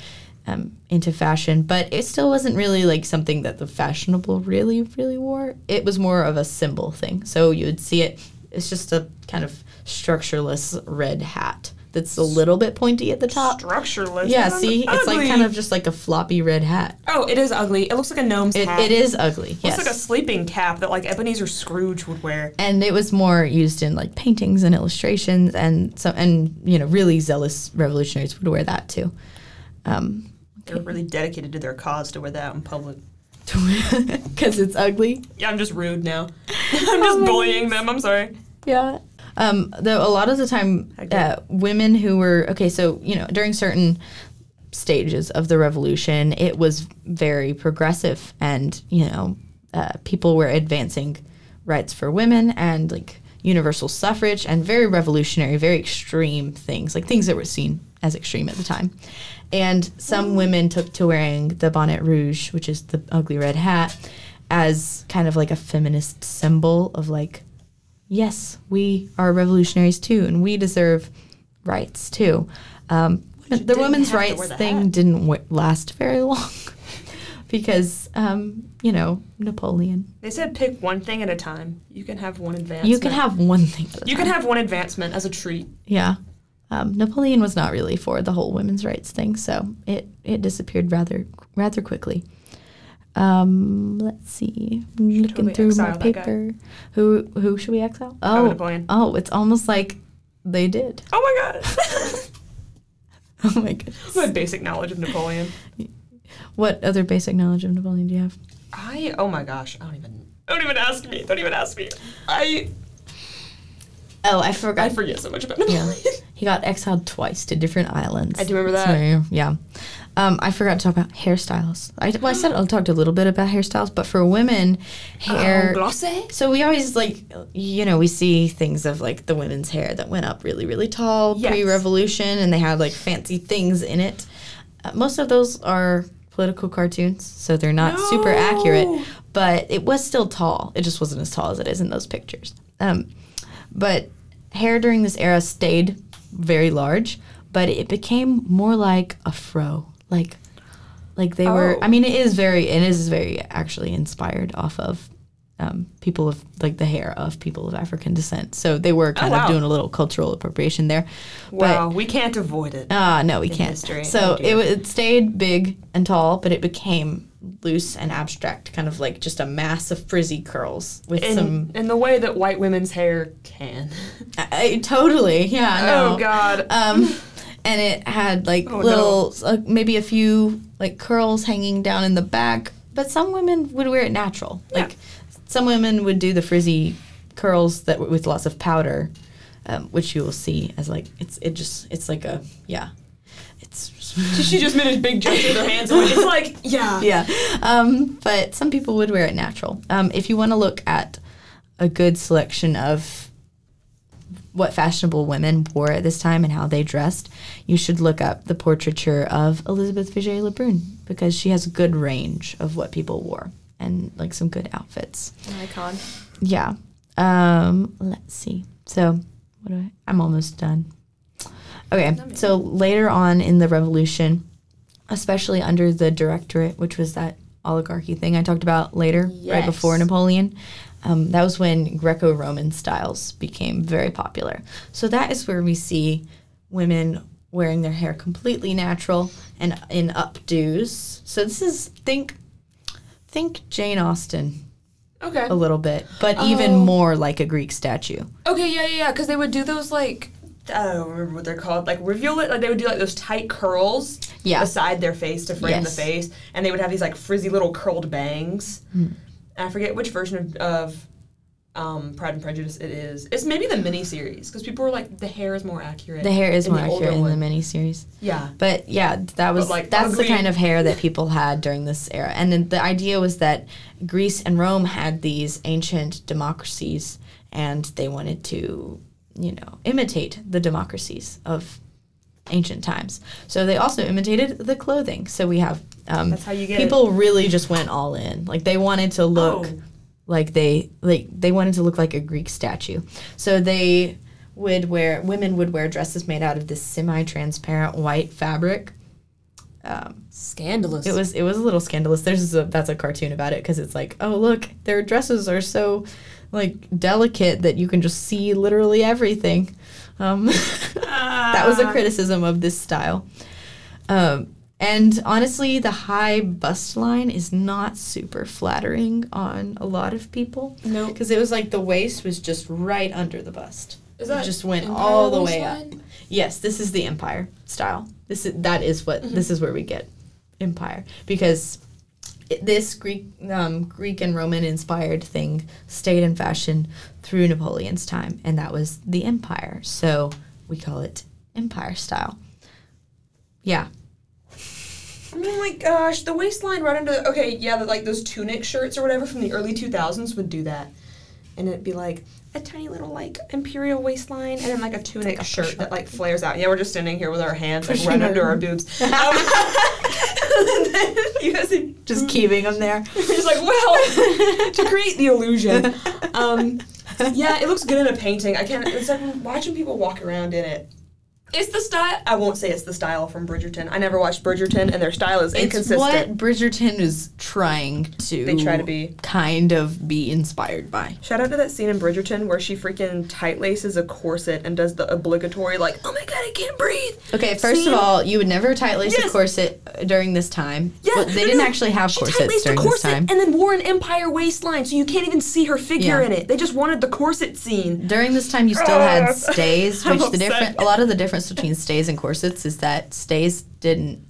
um, into fashion, but it still wasn't really like something that the fashionable really, really wore. It was more of a symbol thing. So you would see it. It's just a kind of structureless red hat that's a little bit pointy at the top. Structureless. Yeah, see, it's like kind of just like a floppy red hat. Oh, it is ugly. It looks like a gnome's It, hat. it is ugly. Looks yes. like a sleeping cap that like Ebenezer Scrooge would wear. and it was more used in like paintings and illustrations and so and you know really zealous revolutionaries would wear that too um They're really dedicated to their cause to wear that out in public. because [laughs] it's ugly Yeah, I'm just rude now. [laughs] [laughs] I'm just bullying them. I'm sorry. yeah um though a lot of the time uh, women who were okay so you know during certain stages of the revolution it was very progressive and you know uh, people were advancing rights for women and like universal suffrage and very revolutionary very extreme things like things that were seen as extreme at the time and some women took to wearing the bonnet rouge which is the ugly red hat as kind of like a feminist symbol of like yes, we are revolutionaries too, and we deserve rights too. Um, the women's rights the thing hat. didn't w- last very [laughs] long because, um, you know, Napoleon. They said pick one thing at a time. You can have one advancement. You can have one thing. At a You can have one advancement as a treat. yeah. Um, Napoleon was not really for the whole women's rights thing, so it, it disappeared rather rather quickly. Um, let's see. I'm looking through my exile that guy. paper. Who who should we exile? Oh, Oh, Napoleon. oh, it's almost like they did. Oh my god. [laughs] [laughs] Oh my goodness. My basic knowledge of Napoleon. What other basic knowledge of Napoleon do you have? I oh my gosh, I don't even don't even ask me. Don't even ask me. I Oh, I forgot. I forget so much about Yeah. [laughs] He got exiled twice to different islands. I do remember that. So, yeah. Um, I forgot to talk about hairstyles. I, well, I said I talked a little bit about hairstyles, but for women, hair. Um, so we always like, you know, we see things of like the women's hair that went up really, really tall Yes. pre-revolution, and they had like fancy things in it. Uh, most of those are political cartoons, so they're not super accurate. But it was still tall. It just wasn't as tall as it is in those pictures. Um, but hair during this era stayed very large, but it became more like a fro. Like like they were Oh. I mean it is very it is very actually inspired off of um, people of like the hair of people of African descent. So they were kind Oh, wow. of doing a little cultural appropriation there. Wow, we can't avoid it. Ah, no, we can't. history. So Oh, it, it stayed big and tall, but it became loose and abstract, kind of like just a mass of frizzy curls with in, some. in the way that white women's hair can. [laughs] I, I- totally, yeah. No. Oh god. Um, and it had like Oh, little, uh, maybe a few like curls hanging down in the back. But some women would wear it natural. Yeah. Like some women would do the frizzy curls that with lots of powder, um, which you will see as like it's it just it's like a yeah. She just made a big gesture with her hands. It's like, yeah. [laughs] yeah. Um, but some people would wear it natural. Um, if you want to look at a good selection of what fashionable women wore at this time and how they dressed, you should look up the portraiture of Elizabeth Vigée Lebrun because she has a good range of what people wore and like some good outfits. An icon. Yeah. Um, let's see. So, what do I? I'm almost done. Okay. So later on in the revolution, especially under the directorate, which was that oligarchy thing I talked about later, right before Napoleon, um, that was when Greco-Roman styles became very popular. So that is where we see women wearing their hair completely natural and in updos. So this is think think Jane Austen Okay. a little bit, but even Oh. more like a Greek statue. Okay, yeah, yeah, yeah. Because they would do those like I don't remember what they're called, like rivulet. Like they would do like those tight curls Yeah. beside their face to frame Yes. the face, and they would have these like frizzy little curled bangs. Hmm. I forget which version of, of um, Pride and Prejudice it is. It's maybe the mini series because people were like the hair is more accurate. The hair is more accurate in the mini series. Yeah. But yeah, that was like, that's ugly. the kind of hair that people had during this era. And then the idea was that Greece and Rome had these ancient democracies and they wanted to, you know, imitate the democracies of ancient times. So they also imitated the clothing. So we have um, That's how you get people really just went all in. Like they wanted to look Oh. like they like they wanted to look like a Greek statue. So they would wear women would wear dresses made out of this semi-transparent white fabric. Um, Scandalous. it was it was a little scandalous. There's a that's a cartoon about it because it's like, oh look, their dresses are so like delicate that you can just see literally everything. Um, [laughs] that was a Ah. criticism of this style. Um, and honestly, the high bust line is not super flattering on a lot of people. No. Because it was like the waist was just right under the bust. Is it that just went Empire all the way up. Yes, this is the empire style. This is that is what Mm-hmm. this is where we get empire because it, this Greek um, Greek and Roman inspired thing stayed in fashion through Napoleon's time, and that was the empire. So we call it empire style. Yeah, Oh my gosh, the waistline right under. The, Okay, yeah, the, like those tunic shirts or whatever from the early 2000s would do that. And it'd be like a tiny little like imperial waistline and then like a tunic shirt that like flares out. Yeah, we're just standing here with our hands like right under our [laughs] boobs. Um, [laughs] [laughs] then [laughs] you guys are just keeping them there. [laughs] just like, well, [laughs] to create the illusion. Um, yeah, it looks good in a painting. I can't. It's like watching people walk around in it. It's the style. I won't say it's the style from Bridgerton. I never watched Bridgerton, and their style is It's inconsistent. what Bridgerton is trying to. They try to be. kind of be inspired by. Shout out to that scene in Bridgerton where she freaking tight laces a corset and does the obligatory like, oh my god, I can't breathe. Okay, first of all, you would never tight lace Yes. a corset uh, during this time. Yeah, Well, they no, didn't no, actually have she corsets tight-laced during the this corset time. and then wore an empire waistline, so you can't even see her figure Yeah. in it. They just wanted the corset scene. During this time, you still had [laughs] stays, I'm which the upset. different a lot of the difference between stays and corsets is that stays didn't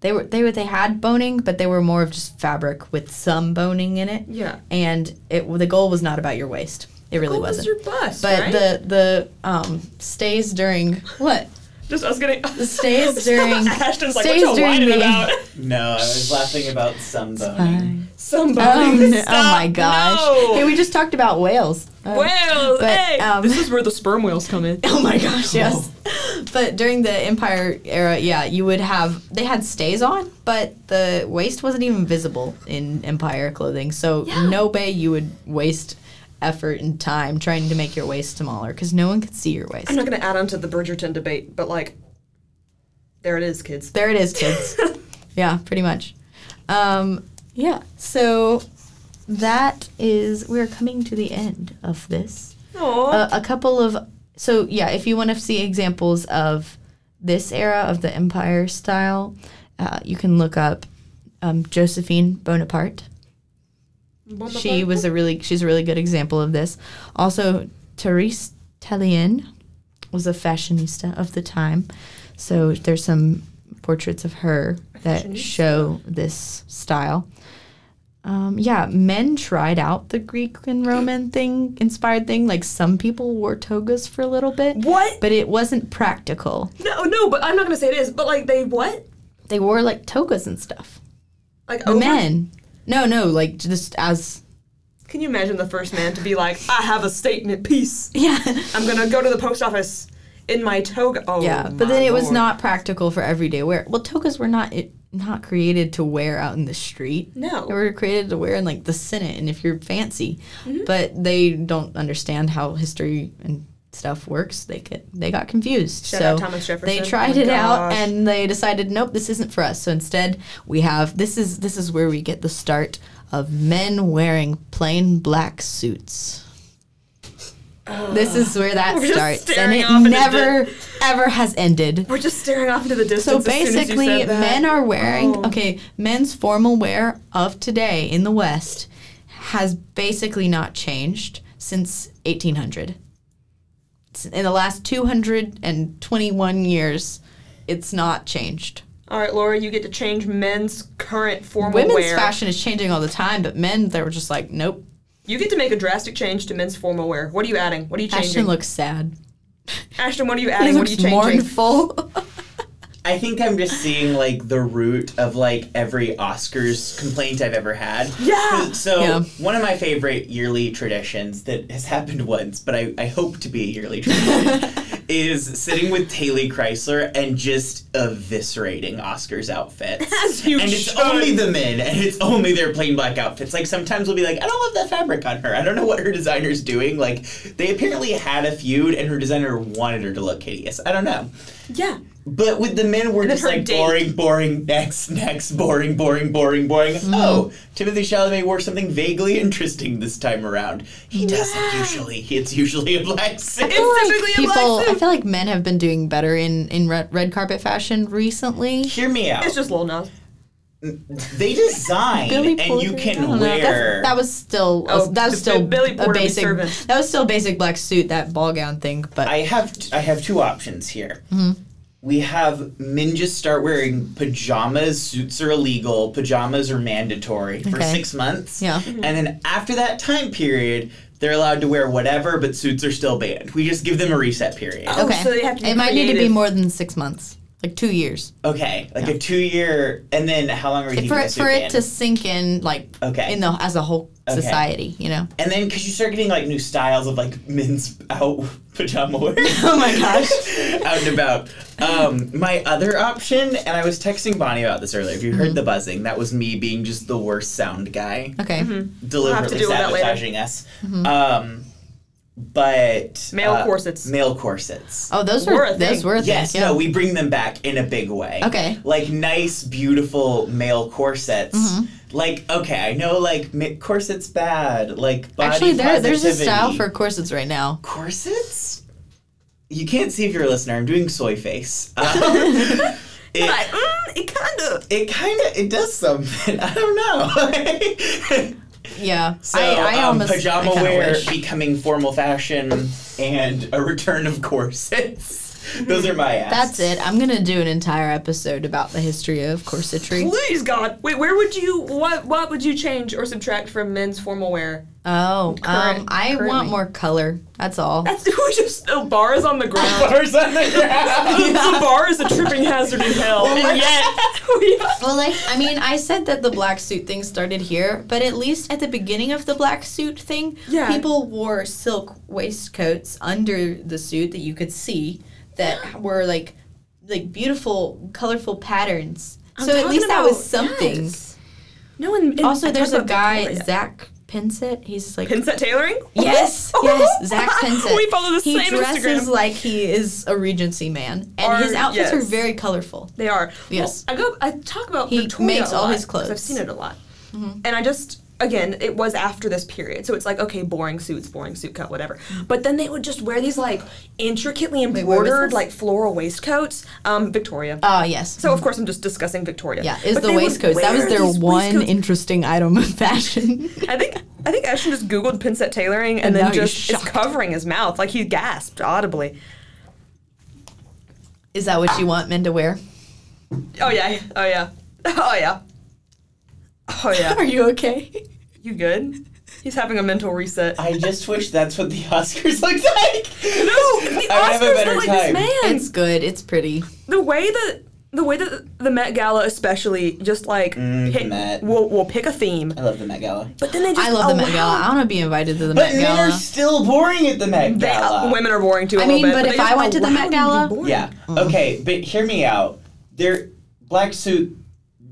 they were they were they had boning, but they were more of just fabric with some boning in it. Yeah. and it the goal was not about your waist. It really What was wasn't. your bust? but right? the the um stays during what just I was gonna the stays [laughs] during Ashton's like, stays what you whining during about? No, I was laughing about some boning. Fine. Somebody. Oh, [laughs] oh my gosh! No. Hey, we just talked about whales. Uh, Whales. but, hey, um, this is where the sperm whales come in. [laughs] Oh my gosh, yes. But during the Empire era, yeah, you would have they had stays on, but the waist wasn't even visible in Empire clothing. So Yeah. no way you would waste effort and time trying to make your waist smaller because no one could see your waist. I'm not gonna add on to the Bridgerton debate, but like, there it is, kids. There it is, kids. [laughs] yeah, pretty much. Um, yeah, so that is we're coming to the end of this. Aww. a, a couple of so yeah if you want to see examples of this era of the empire style uh, you can look up um, josephine bonaparte she was a really she's a really good example of this also therese tallien was a fashionista of the time so there's some portraits of her that show this style um, yeah, men tried out the Greek and Roman thing, inspired thing. Like some people wore togas for a little bit, What? but it wasn't practical. No, no, but I'm not gonna say it is. But like, they what? They wore like togas and stuff. Like The over- men. No, no, like just as Can you imagine the first man to be like, I have a statement piece. [laughs] yeah, I'm gonna go to the post office in my toga. Oh, yeah. But my then it was lord. not practical for everyday wear. Well, togas were not it, not created to wear out in the street. No. They were created to wear in like the Senate and if you're fancy. Mm-hmm. But they don't understand how history and stuff works. They get they got confused. Shout so out Thomas Jefferson. they Oh tried my it out and they decided nope, this isn't for us. So instead, we have this is this is where we get the start of men wearing plain black suits. Oh. This is where that We're starts, and it never ever has ended. We're just staring off into the distance. So as soon as you basically, men are wearing Oh. okay. Men's formal wear of today in the West has basically not changed since 1800. In the last 221 years, it's not changed. All right, Laura, you get to change men's current formal wear. Women's wear. fashion is changing all the time, but men they were just like, nope. You get to make a drastic change to men's formal wear. What are you adding? What are you changing? Ashton looks sad. Ashton, what are you [laughs] adding? What are you changing? mournful. [laughs] I think I'm just seeing like the root of like every Oscars complaint I've ever had. Yeah! So Yeah. one of my favorite yearly traditions that has happened once, but I, I hope to be a yearly tradition, [laughs] is sitting with Haley Chrysler and just eviscerating Oscars outfits. [laughs] As you and it's should. only the men, and it's only their plain black outfits. Like sometimes we'll be like, I don't love that fabric on her. I don't know what her designer's doing. Like they apparently had a feud, and her designer wanted her to look hideous. I don't know. Yeah. But with the men, we're just like date. boring, boring, next, next, boring, boring, boring, boring. Mm-hmm. Oh, Timothée Chalamet wore something vaguely interesting this time around. He doesn't usually. It's usually a black suit. It's typically a black People, I feel like men have been doing better in in red, red carpet fashion recently. Hear me out. It's just Lil Nas. they design, Billy and you can don't know. That's- wear. that was still Oh, that was still the Billy a basic that was still basic black suit that ball gown thing. But I have I have two options here. Mm-hmm. We have men just start wearing pajamas. Suits are illegal. Pajamas are mandatory for Okay. six months. Yeah. Mm-hmm. And then after that time period, they're allowed to wear whatever, but suits are still banned. We just give them a reset period. Oh, okay, so they have to be it might need to be creative. more than six months, like two years, Okay, like a two year, and then how long are you for it, for it banned? to sink in, like Okay. in the as a whole Okay. society. You know. And then because you start getting like new styles of like men's [laughs] out pajama wear. [laughs] Oh my gosh. [laughs] out and about. Um, my other option, and I was texting Bonnie about this earlier. If you Mm-hmm. heard the buzzing, that was me being just the worst sound guy, Okay. Mm-hmm. deliberately deal with that later. sabotaging us. Um, but Male uh, corsets. Male corsets. Oh, those Were were, a those thing. were a thing. Yes, yeah. no, we bring them back in a big way. Okay. Like nice, beautiful male corsets. Mm-hmm. Like, okay, I know, like, corsets bad. Like, body Actually, there, there's a style for corsets right now. corsets. You can't see if you're a listener. I'm doing soy face. [laughs] Um, it, Like, mm, it kind of. it kind of it does something. [laughs] I don't know. [laughs] Yeah. so, I, I um, almost pajama I wear wish. becoming formal fashion and a return of corsets. [laughs] Those are my asks. That's it. I'm gonna do an entire episode about the history of corsetry. Please God, wait. Where would you? What? What would you change or subtract from men's formal wear? Oh, um, I currently. want more color. That's all. That's [laughs] we just oh, [laughs] bars on the ground. Bars on the ground. the bar is a tripping hazard in hell, and yet we. Well, like, I mean, I said that the black suit thing started here, but at least at the beginning of the black suit thing, Yeah. people wore silk waistcoats under the suit that you could see that were like, like beautiful, colorful patterns. I'm so at least that was something. yes. No one. Also, I there's a about guy. Zach Pinsent. He's like Pinsent tailoring. [laughs] Yes, [laughs] yes, Zach Pinsent. we follow the he same dresses like he is a Regency man, and his outfits are very colorful. They are. Yes. Well, I go. I talk about He Victoria makes all his clothes. I've seen it a lot, mm-hmm. and I just again it was after this period, so it's like okay, boring suits, boring suit cut, whatever. But then they would just wear these like intricately embroidered like floral waistcoats. Um, Victoria. Oh yes. so of course I'm just discussing Victoria. yeah, is But the they would waistcoats. That was their one waistcoats. interesting item of fashion. I think I think Ashton just googled pinsent tailoring and, And then just is covering his mouth like he gasped audibly. is that what you want men to wear? Oh yeah, oh yeah, [laughs] oh yeah, [laughs] oh yeah. Are you okay? You good? He's having a mental reset. I just wish that's what the Oscars looked like. No, [laughs] the I have a Oscars better look like time. this man. It's good. It's pretty. the way that the way that the Met Gala especially just like Mm, pick, Met. we'll we'll pick a theme, I love the Met Gala. but then they just I love the Met Gala. I want to be invited to the But Met men Gala. are still boring at the Met They, Gala. uh, women are boring too. a I little mean, bit, but they if I went to the Met them to be Gala- Yeah. Okay, but hear me out. Their black suit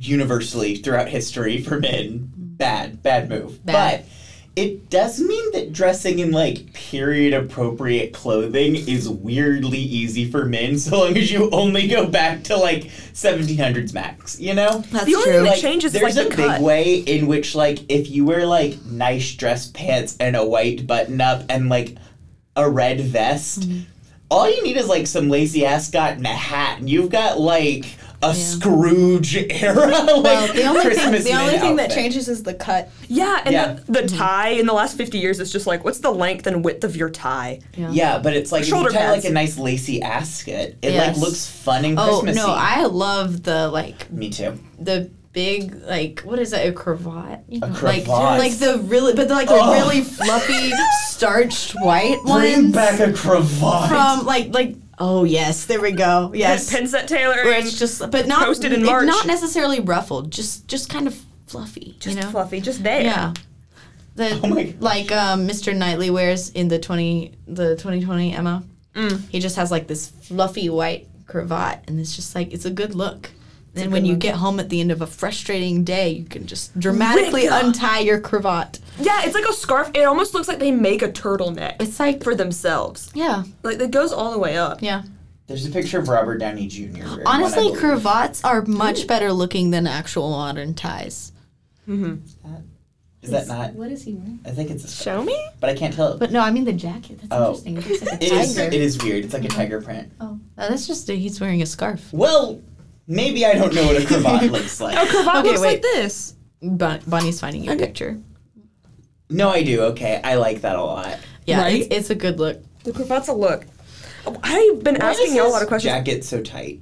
universally throughout history for men, bad, bad move. Bad. But it does mean that dressing in like period appropriate clothing is weirdly easy for men so long as you only go back to like 1700s max, you know? That's The only true. thing that changes there's like, a the big cut. way in which like if you wear like nice dress pants and a white button up and like a red vest Mm-hmm. all you need is like some lazy ascot and a hat and you've got like a scrooge era [laughs] like well, the only thing, Christmas the only men thing that changes is the cut. Yeah, and Yeah. the, the tie in the last 50 years is just like, what's the length and width of your tie? yeah but it's like if you tie like a nice lacy ascot it Yes. like looks fun and Christmas. Oh Christmassy. no, I love the like me too the big like what is that a cravat? You know, Like cravat. like the really but the, like the Oh. really fluffy starched white bring ones back a cravat from like like oh yes there we go [laughs] yes Pinsent tailoring. where it's just but not Posted in March. not necessarily ruffled just just kind of fluffy just you know fluffy, just there. yeah. The, Oh my gosh. like um, Mr. Knightley wears in the twenty the twenty twenty Emma. Mm. He just has like this fluffy white cravat, and it's just like it's a good look. Then when you get home at the end of a frustrating day, you can just dramatically Rick. untie your cravat. Yeah, it's like a scarf. It almost looks like they make a turtleneck It's like for themselves. yeah, Like it goes all the way up. yeah. there's a picture of Robert Downey Jr. wearing one, Honestly, cravats are much better looking than actual modern ties. is that not What is he wearing? I think it's a scarf, Show me. but I can't tell But no, I mean the jacket. That's Oh. interesting. It looks like a It is. tiger. It is weird. It's like a tiger print. Oh, uh, that's just he's wearing a scarf. Well, maybe I don't know what a cravat [laughs] looks like. A cravat Okay, looks wait. like this. Bon- Bonnie's finding you a picture. No, I do. Okay, I like that a lot. Yeah, Right? it's, it's a good look. The cravat's a look. Oh, I've been Why asking y'all a lot of questions. Jacket so tight,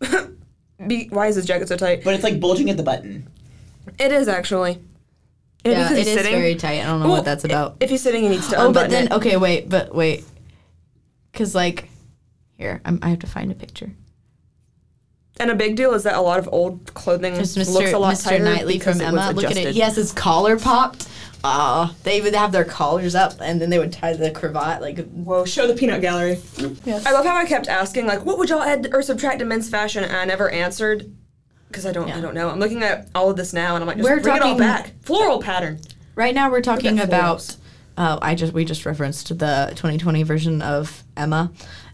[laughs] Be, why is his jacket so tight? but it's like bulging at the button. It is actually. Maybe Yeah, because it sitting. very tight. I don't know Well, what that's about. If he's sitting, he needs to Oh, but then it. okay, wait, but wait, because like, here I'm, I have to find a picture. And a big deal is that a lot of old clothing There's looks a lot Mr. tighter Knightley because from it was Emma. Look at it. adjusted. He has his collar popped. Ah, they would have their collars up, and then they would tie the cravat like. Whoa, show the peanut gallery. Yes. I love how I kept asking, like, what would y'all add or subtract to men's fashion, and I never answered because I don't, I don't know. I'm looking at all of this now, and I'm like, just We're bring it all back. Floral pattern. Right now, we're talking at about uh, I just we just referenced the 2020 version of Emma,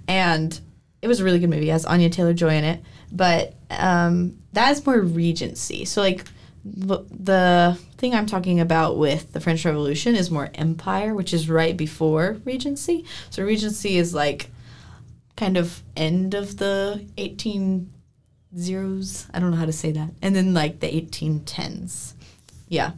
and it was a really good movie. It has Anya Taylor Joy in it, but um, that is more Regency. So like the, thing I'm talking about with the French Revolution is more Empire, which is right before Regency. So Regency is like kind of end of the 18 zeros. I don't know how to say that. And then like the 1810s. Yeah.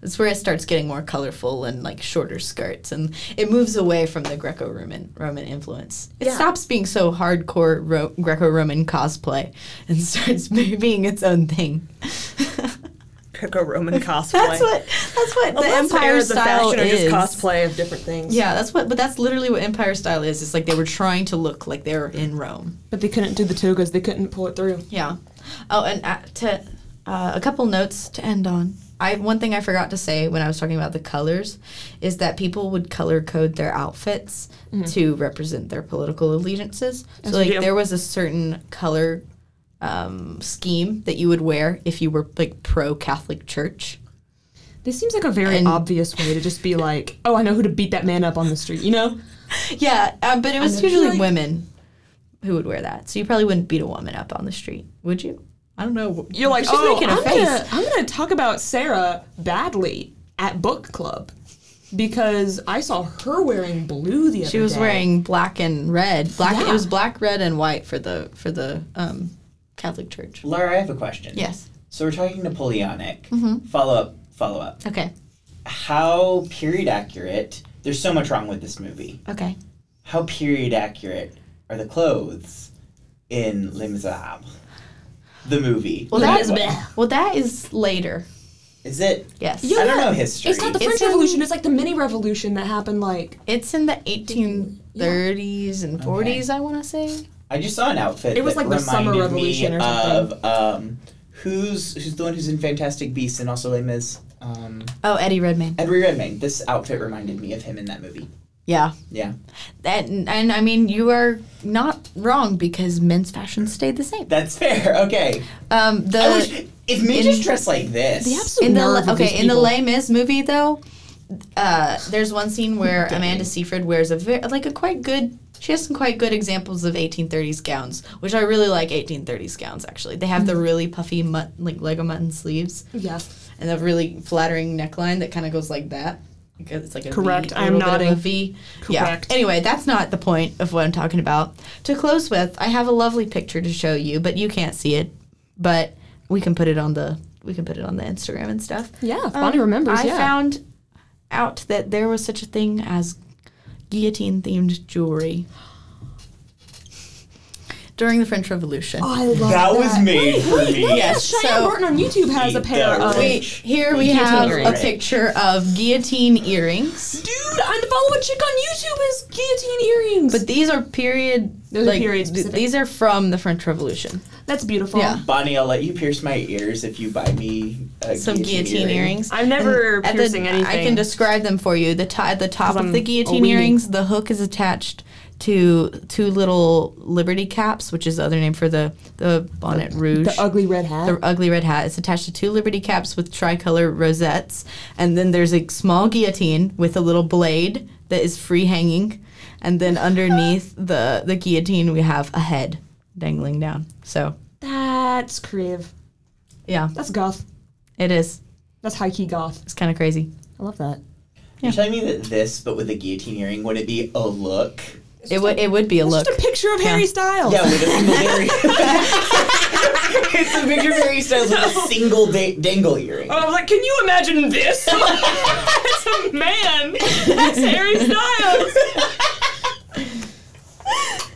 That's where it starts getting more colorful and like shorter skirts, and it moves away from the Greco-Roman Roman influence. It Yeah. stops being so hardcore Ro- Greco-Roman cosplay and [laughs] starts being its own thing. [laughs] Greco-Roman cosplay. That's what that's what the Empire eras of style fashion is. just cosplay of different things. Yeah, that's what. But that's literally what Empire style is. It's like they were trying to look like they were in Rome. But they couldn't do the togas. They couldn't pull it through. Yeah. Oh, and uh, to uh, a couple notes to end on. I one thing I forgot to say when I was talking about the colors is that people would color code their outfits to represent their political allegiances. So like do. there was a certain color um, scheme that you would wear if you were like pro Catholic Church. This seems like a very And- obvious way to just be like, oh, I know who to beat that man up on the street. You know? [laughs] Yeah, uh, but it was usually like- women who would wear that. So you probably wouldn't beat a woman up on the street, would you? I don't know. You're like, She's oh, making a I'm face. gonna, I'm gonna talk about Sarah badly at book club because I saw her wearing blue the other day. She was day. wearing black and red. Black. Yeah. It was black, red, and white for the for the um, Catholic Church. Laura, I have a question. Yes. So we're talking Napoleonic. Mm-hmm. Follow up. Follow up. Okay. How period accurate? There's so much wrong with this movie. Okay. How period accurate are the clothes in Les Miserables? The movie. Well, Like, that well that is later. is it? Yes. Yeah. I don't know history. It's not the It's French in- Revolution. It's like the mini revolution that happened. Like, It's in the 1830s and 40s. I want to say. I just saw an outfit. It was that like the Summer Revolution or something. Of um, who's who's the one who's in Fantastic Beasts and also Les Mis? Um, Oh, Eddie Redmayne. Eddie Redmayne. This outfit reminded me of him in that movie. Yeah. Yeah, That and, and I mean you are not wrong because men's fashion stayed the same. that's fair. Okay. Um, the I wish if me in- just dressed like this. the absolute in the okay these in the people. Les Mis movie though, uh, there's one scene where Amanda Seyfried wears a very like a quite good. She has some quite good examples of 1830s gowns, which I really like 1830s gowns. Actually, they have the Mm-hmm. really puffy mut, like leg o' mutton sleeves yeah. and the really flattering neckline that kind of goes like that. It's like a Correct. V, a I am little bit of nodding. a V. Correct. Yeah. Anyway, that's not the point of what I'm talking about. To close with, I have a lovely picture to show you, but you can't see it. But we can put it on the we can put it on the Instagram and stuff. Yeah, if Bonnie Um, remembers. I yeah. found out that there was such a thing as guillotine themed jewelry during the French Revolution. Oh, I love that was made for me. Yes, Cheyenne so- Barton on YouTube has a pair of. we, here we have earrings. a picture of guillotine earrings. Dude, I'm follow a chick on YouTube has guillotine earrings. But these are period. Those are period th- specific. these are from the French Revolution. that's beautiful. Yeah. Bonnie, I'll let you pierce my ears if you buy me a Some guillotine earring. earrings. I've never And piercing the, anything. I can describe them for you. The to- at the top 'Cause of the guillotine weenie. earrings, the hook is attached to two little Liberty caps, which is the other name for the the bonnet rouge. the ugly red hat. the ugly red hat. It's attached to two Liberty caps with tricolor rosettes, and then there's a small guillotine with a little blade that is free hanging, and then [laughs] underneath the the guillotine we have a head dangling down. So that's creative. yeah, That's goth. it is. That's high key goth. It's kind of crazy. I love that. You're telling me that this, but with a guillotine earring, would it be a look? It would it would be a It's look. just a picture of Harry Styles. Yeah, with a single earring. [laughs] it's a picture of Harry Styles with a single da- dangle earring. Oh, I was like, can you imagine this? [laughs] That's a man. That's Harry Styles.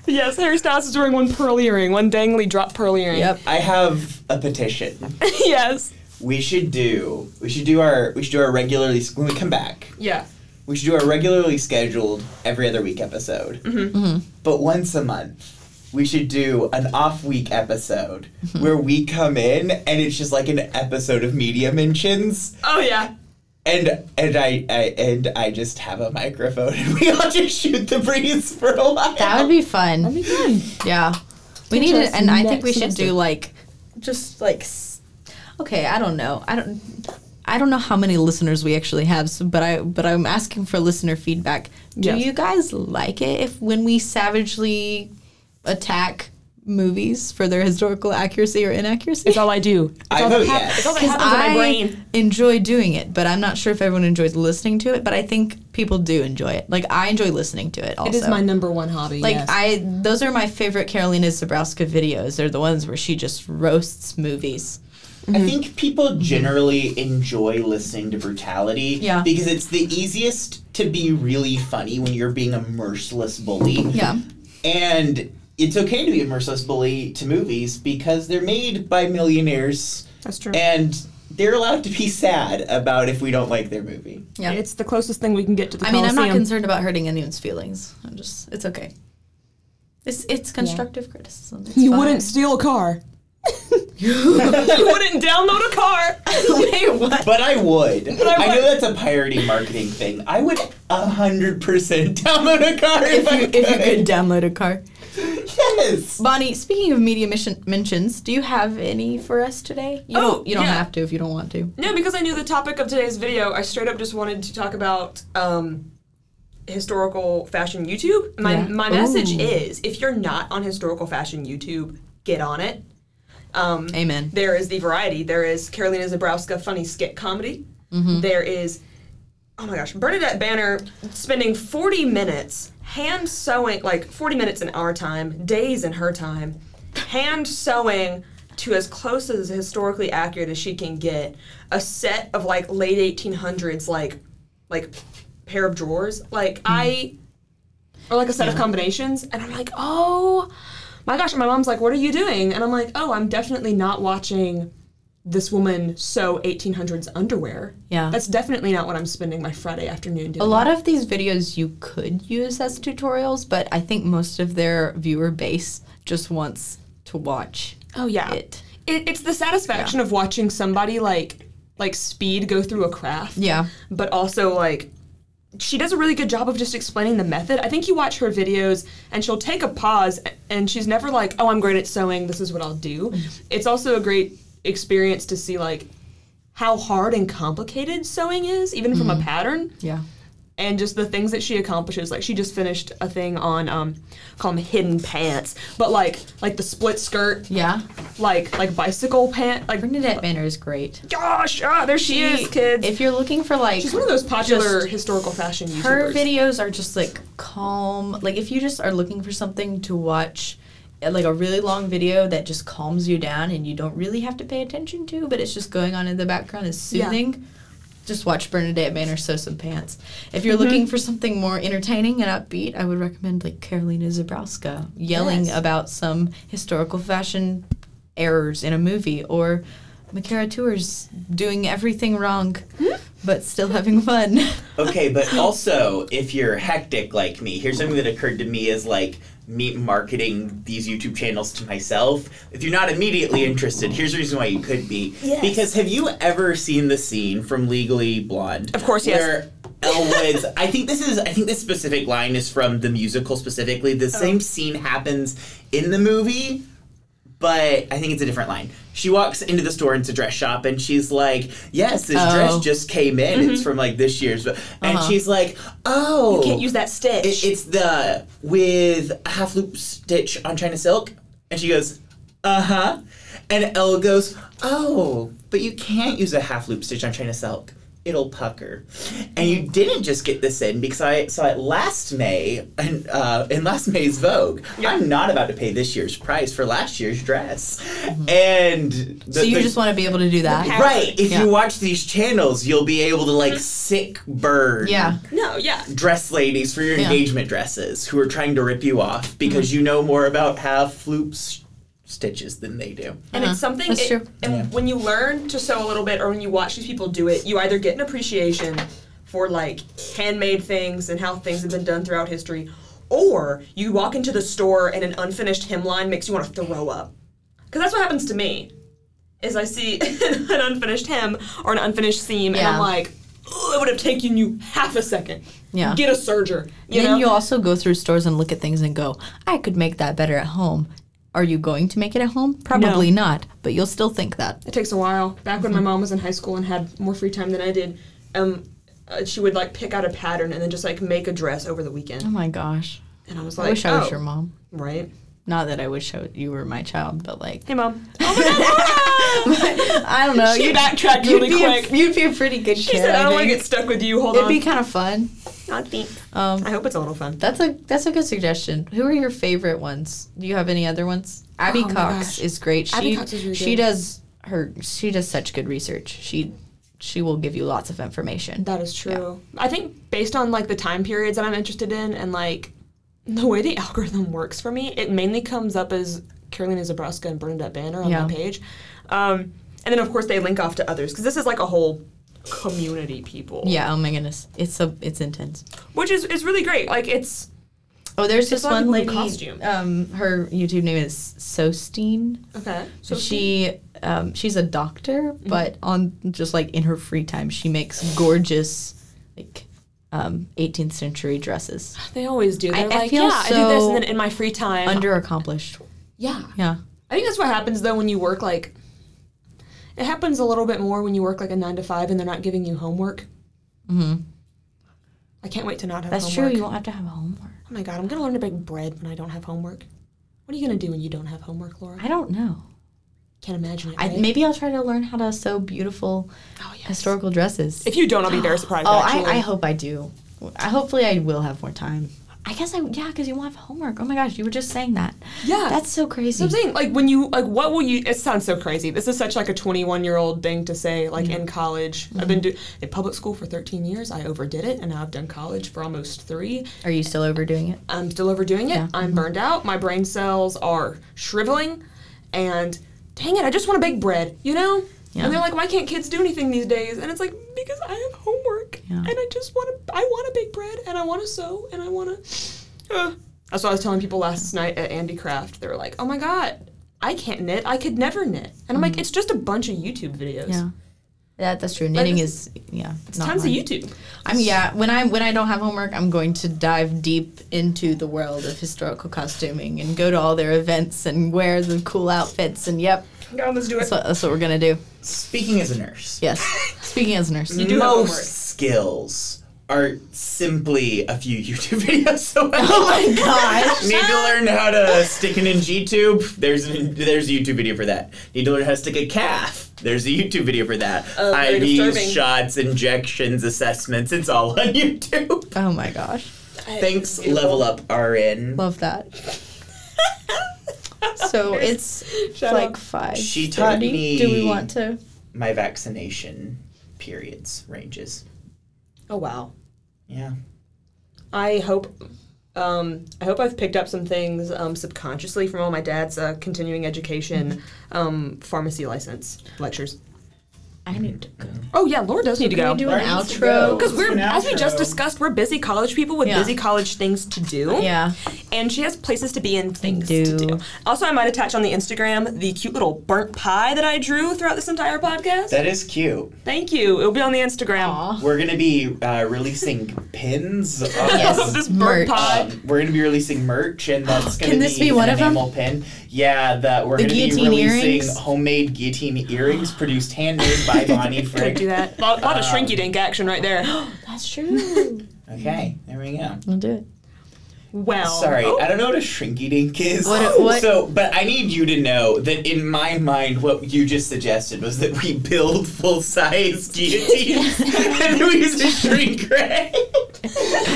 yes, Harry Styles is wearing one pearl earring, one dangly drop pearl earring. Yep. I have a petition. [laughs] yes. We should do. We should do our. We should do our regularly when we come back. Yeah. We should do our regularly scheduled every other week episode. Mm-hmm. But once a month, we should do an off week episode Mm-hmm. where we come in and it's just like an episode of media mentions. Oh yeah. And and I, I and I just have a microphone [laughs] and we all just shoot the breeze for a while. That would be fun. That'd be fun. Yeah. We need Catch it, and I think we should semester. do like, just like, okay, I don't know. I don't. I I don't know how many listeners we actually have, so, but I but I'm asking for listener feedback. Do Yes. you guys like it if when we savagely attack movies for their historical accuracy or inaccuracy? It's all I do. [laughs] It's I all vote that hap- yes. It's all that Because happens in my I brain. enjoy doing it, but I'm not sure if everyone enjoys listening to it. But I think people do enjoy it. Like I enjoy listening to it. Also, It is my number one hobby. like yes. I. Those are my favorite Karolina Żebrowska videos. They're the ones where she just roasts movies. I mm-hmm. think people mm-hmm. generally enjoy listening to brutality Yeah. because it's the easiest to be really funny when you're being a merciless bully. Yeah. And it's okay to be a merciless bully to movies because they're made by millionaires That's true. and they're allowed to be sad about if we don't like their movie. Yeah. It's the closest thing we can get to the I mean, I'm not concerned about hurting anyone's feelings. I'm just, it's okay. It's it's constructive criticism. It's you fine. wouldn't steal a car. You wouldn't download a car. Wait, what? But I would. I, I know that's a pirating marketing thing. I would hundred percent download a car if, If I you could. if you could download a car. Yes. Bonnie, speaking of media mission, mentions, do you have any for us today? You Oh, don't. You don't yeah. have to if you don't want to. No, because I knew the topic of today's video, I straight up just wanted to talk about um, historical fashion YouTube. My Yeah. my message Ooh. is, if you're not on historical fashion YouTube, get on it. Um, Amen. There is the variety. There is Karolina Żebrowska funny skit comedy. Mm-hmm. There is, oh my gosh, Bernadette Banner spending 40 minutes hand sewing, like 40 minutes in our time, days in her time, hand sewing to as close as historically accurate as she can get a set of like late 1800s like like pair of drawers like i or like a set of combinations and i'm like oh my gosh my mom's like what are you doing and i'm like oh i'm definitely not watching this woman sew 1800s underwear Yeah. that's definitely not what i'm spending my friday afternoon doing A lot of these videos you could use as tutorials, but I think most of their viewer base just wants to watch oh yeah it. It, it's the satisfaction of watching somebody like like speed go through a craft Yeah. but also like she does a really good job of just explaining the method. I think you watch her videos and she'll take a pause and she's never like, "Oh, I'm great at sewing. This is what I'll do." It's also a great experience to see like how hard and complicated sewing is even from a mm-hmm. pattern Yeah. And just the things that she accomplishes. Like she just finished a thing on um call them hidden pants, but like like the split skirt, Yeah. like like bicycle pant, like Bernadette Banner is great. gosh, ah, there she, is, kids. If you're looking for like She's one of those popular historical fashion YouTubers. her videos are just like calm. Like if you just are looking for something to watch, uh, like a really long video that just calms you down and you don't really have to pay attention to, but it's just going on in the background is Yeah. Just watch Bernadette Banner sew some pants. If Mm-hmm. you're looking for something more entertaining and upbeat, I would recommend like Karolina Żebrowska yelling Yes. about some historical fashion errors in a movie or Makara Tours doing everything wrong but still having fun. [laughs] Okay, but also if you're hectic like me, here's something that occurred to me as like me marketing these YouTube channels to myself. If you're not immediately interested, here's the reason why you could be. Yes. Because have you ever seen the scene from Legally Blonde? Of course, yes. Where Elle [laughs] I think this is I think this specific line is from the musical specifically. Oh. The same scene happens in the movie, but I think it's a different line. She walks into the store, it's a dress shop, and she's like, "Yes, this Oh. dress just came in. It's from like this year's." And Uh-huh. she's like, "Oh, you Can't use that stitch. it, it's the with a half loop stitch on China silk." And she goes, "Uh huh." And Elle goes, "Oh, but you can't use a half loop stitch on China silk." It'll pucker, and you didn't just get this in because I saw it last May in, uh, in last May's Vogue. I'm not about to pay this year's price for last year's dress, and the, Mm-hmm. so you the- just want to be able to do that? right. If Yeah. you watch these channels, you'll be able to like sick burn Yeah. no, yeah. dress ladies for your Yeah. engagement dresses who are trying to rip you off because Mm-hmm. you know more about half loops stitches than they do. And Uh-huh. it's something. That's it- true. And Yeah. when you learn to sew a little bit, or when you watch these people do it, you either get an appreciation for like handmade things and how things have been done throughout history, or you walk into the store and an unfinished hemline makes you want to throw up. Because that's what happens to me. Is I see [laughs] an unfinished hem or an unfinished seam, and I'm like, it would have taken you half a second. Yeah. Get a serger. You then know? you also go through stores and look at things and go, I could make that better at home. Are you going to make it at home? Probably not, but you'll still think that. It takes a while. Back when my mom was in high school and had more free time than I did, um, uh, she would like pick out a pattern and then just like make a dress over the weekend. Oh my gosh. And I was like, I wish I was oh, your mom. right. Not that I wish I, you were my child, but like Hey, mom. [laughs] I don't know. She you'd- backtracked you'd really be quick. A, you'd be a pretty good She kid. said, "I don't want to get stuck with you. Hold on. It'd be kind of fun. I think. Um, I hope it's a little fun. that's a that's a good suggestion. Who are your favorite ones? Do you have any other ones? Abby Oh Cox is great. She Abby Cox is really she good. does her she does such good research. She she will give you lots of information. That is true. I think based on like the time periods that I'm interested in and like the way the [laughs] algorithm works for me, it mainly comes up as Karolina Żebrowska and Bernadette Banner on Yeah. my page. Um, and then of course they link off to others because this is like a whole community people. Yeah. Oh my goodness. It's so it's intense. Which is, is really great. Like it's Oh, there's this a lot of one lady. costume. Um, her YouTube name is Sewstine. okay. So she um, she's a doctor, Mm-hmm. but on just like in her free time, she makes gorgeous like um, 18th century dresses. they always do. They're I like, feel yeah, I do this so and then in my free time. Under accomplished. yeah. Yeah. I think that's what happens though when you work like. It happens a little bit more when you work like a nine to five and they're not giving you homework. hmm I can't wait to not have That's homework. true. You won't have to have homework. Oh my god, I'm gonna learn to bake bread when I don't have homework. What are you gonna do when you don't have homework, Laura? I don't know. Can't imagine it. I, maybe I'll try to learn how to sew beautiful oh, yes. historical dresses. If you don't, I'll be very surprised. oh, I. I hope I do. I, hopefully, I will have more time. I guess I yeah, because you won't have homework. Oh my gosh, you were just saying that. Yeah. That's so crazy. So I'm saying, like, when you, like, what will you, it sounds so crazy. This is such, like, a 21 year old thing to say, like, in mm-hmm. college. I've mm-hmm. been do- in public school for 13 years. I overdid it, and now I've done college for almost three. Are you still overdoing it? I'm still overdoing it. Yeah. I'm mm-hmm. burned out. My brain cells are shriveling, and dang it, I just want to bake bread, you know? Yeah. And they're like, why can't kids do anything these days? And it's like, because I have homework, Yeah. and I just want to, I want to bake bread, and I want to sew, and I want to. Uh. That's what I was telling people last night at Andy Craft. They were like, oh my god, I can't knit. I could never knit. And I'm like, it's just a bunch of YouTube videos. Mm. Yeah. That's true. Knitting it's- is yeah. It's not tons hard. of YouTube. I'm yeah. When I when I don't have homework, I'm going to dive deep into the world of historical costuming and go to all their events and wear the cool outfits. And yep, Go, let's do that's what, that's what we're gonna do. Speaking as a nurse, Yes. Speaking as a nurse, You do have most skills are simply a few [laughs] YouTube videos away. Oh my [laughs] gosh. Need to learn how to stick it in G-tube? There's an, there's a YouTube video for that. Need to learn how to stick a calf? There's a YouTube video for that. Oh, very IVs, disturbing. shots, injections, assessments. It's all on [laughs] YouTube. Oh my gosh. Thanks, Beautiful. Level Up RN. Love that. So it's Shut like up. five. She taught thirty. me- Do we want to? My vaccination periods ranges. Oh wow. Yeah. I hope um, I hope I've picked up some things um, subconsciously from all my dad's uh, continuing education um, pharmacy license lectures. I need to go. Oh yeah, Laura does need to Can go. we do an Laura needs to outro? go. because we're, An as we just outro. discussed, we're busy college people with Yeah. busy college things to do. Yeah. And she has places to be and things do. to do. Also, I might attach on the Instagram the cute little burnt pie that I drew throughout this entire podcast. That is cute. Thank you. It'll be on the Instagram. Aw. We're gonna be uh, releasing pins. Of, [laughs] Yes. This Merch. burnt pie. Um, we're gonna be releasing merch, and that's [gasps] gonna Can this be an one of them? enamel pin. Yeah, that we're The gonna be guillotine releasing earrings? homemade guillotine earrings [gasps] produced handmade by [laughs] Bonnie Could Frick. do that. A lot, lot of Um, shrinky dink action right there. [gasps] That's true. Okay, there we go. we'll do it. Well, Sorry, oh, I don't know what a shrinky dink is. What- what- So, but I need you to know that in my mind, what you just suggested was that we build full size guillotines [laughs] and we use a shrink ray.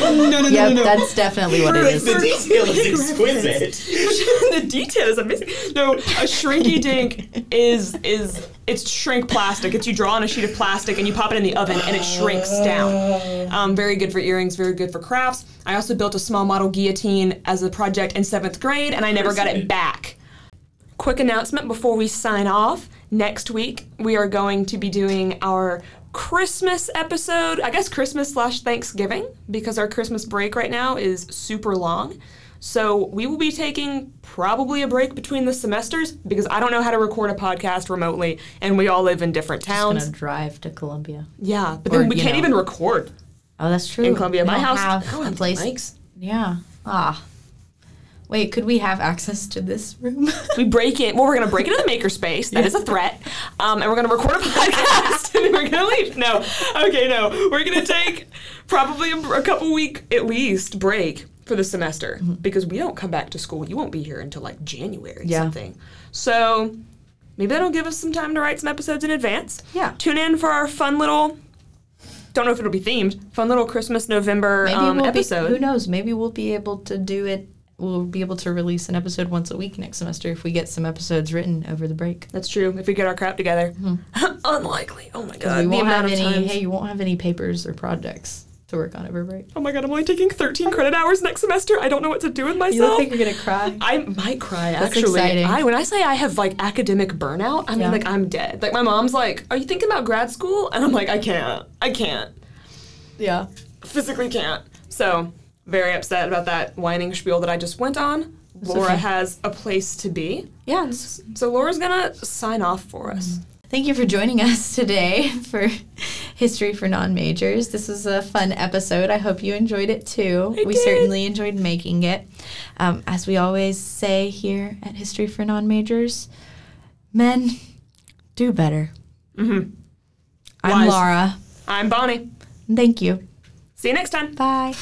no, no, no, Yep, no, no. that's definitely what it is. The detail is exquisite. [laughs] the detail is amazing. No, a shrinky dink is is it's shrink plastic. It's you draw on a sheet of plastic and you pop it in the oven and it shrinks down. Um, very good for earrings. Very good for crafts. I also built a small model guillotine as a project in seventh grade and I never got it back. Quick announcement before we sign off. Next week we are going to be doing our Christmas episode. I guess Christmas slash Thanksgiving because our Christmas break right now is super long. So we will be taking probably a break between the semesters because I don't know how to record a podcast remotely and we all live in different towns. gonna drive to Columbia. Yeah, but Or, then we can't know. even record Oh, that's true. in Columbia. We My house have I don't a place. mics. Yeah. Ah. Wait, could we have access to this room? [laughs] We break it. Well, we're gonna break into the makerspace. That is a threat. Um, and we're gonna record a [laughs] podcast, and [laughs] then we're gonna leave. No, okay, no. We're gonna take probably a, a couple week at least break for the semester because we don't come back to school. You won't be here until like January Yeah. something. So maybe that'll give us some time to write some episodes in advance. Yeah. Tune in for our fun little. Don't know if it'll be themed. Fun little Christmas November Maybe um, we'll episode. be. Who knows? Maybe we'll be able to do it. We'll be able to release an episode once a week next semester if we get some episodes written over the break. That's true. If we get our crap together, [laughs] Unlikely. Oh my god. Mm-hmm. we won't amount have of any. Hey, you won't have any papers or projects to work on over break. Oh my god, I'm only taking 13 credit hours next semester. I don't know what to do with myself. You look like you're gonna cry. I might cry That's actually. exciting. I when I say I have like academic burnout, I mean Yeah. like I'm dead. Like my mom's like, "Are you thinking about grad school?" And I'm like, "I can't. I can't. Yeah. Physically can't." So, very upset about that whining spiel that I just went on. Laura okay. has a place to be. Yeah. So Laura's to sign off for us. Mm-hmm. Thank you for joining us today [laughs] for History for Non Majors. This was a fun episode. I hope you enjoyed it too. I we did. certainly enjoyed making it. Um, as we always say here at History for Non Majors, men do better. Mhm. I'm. Laura. I'm Bonnie. Thank you. See you next time. Bye.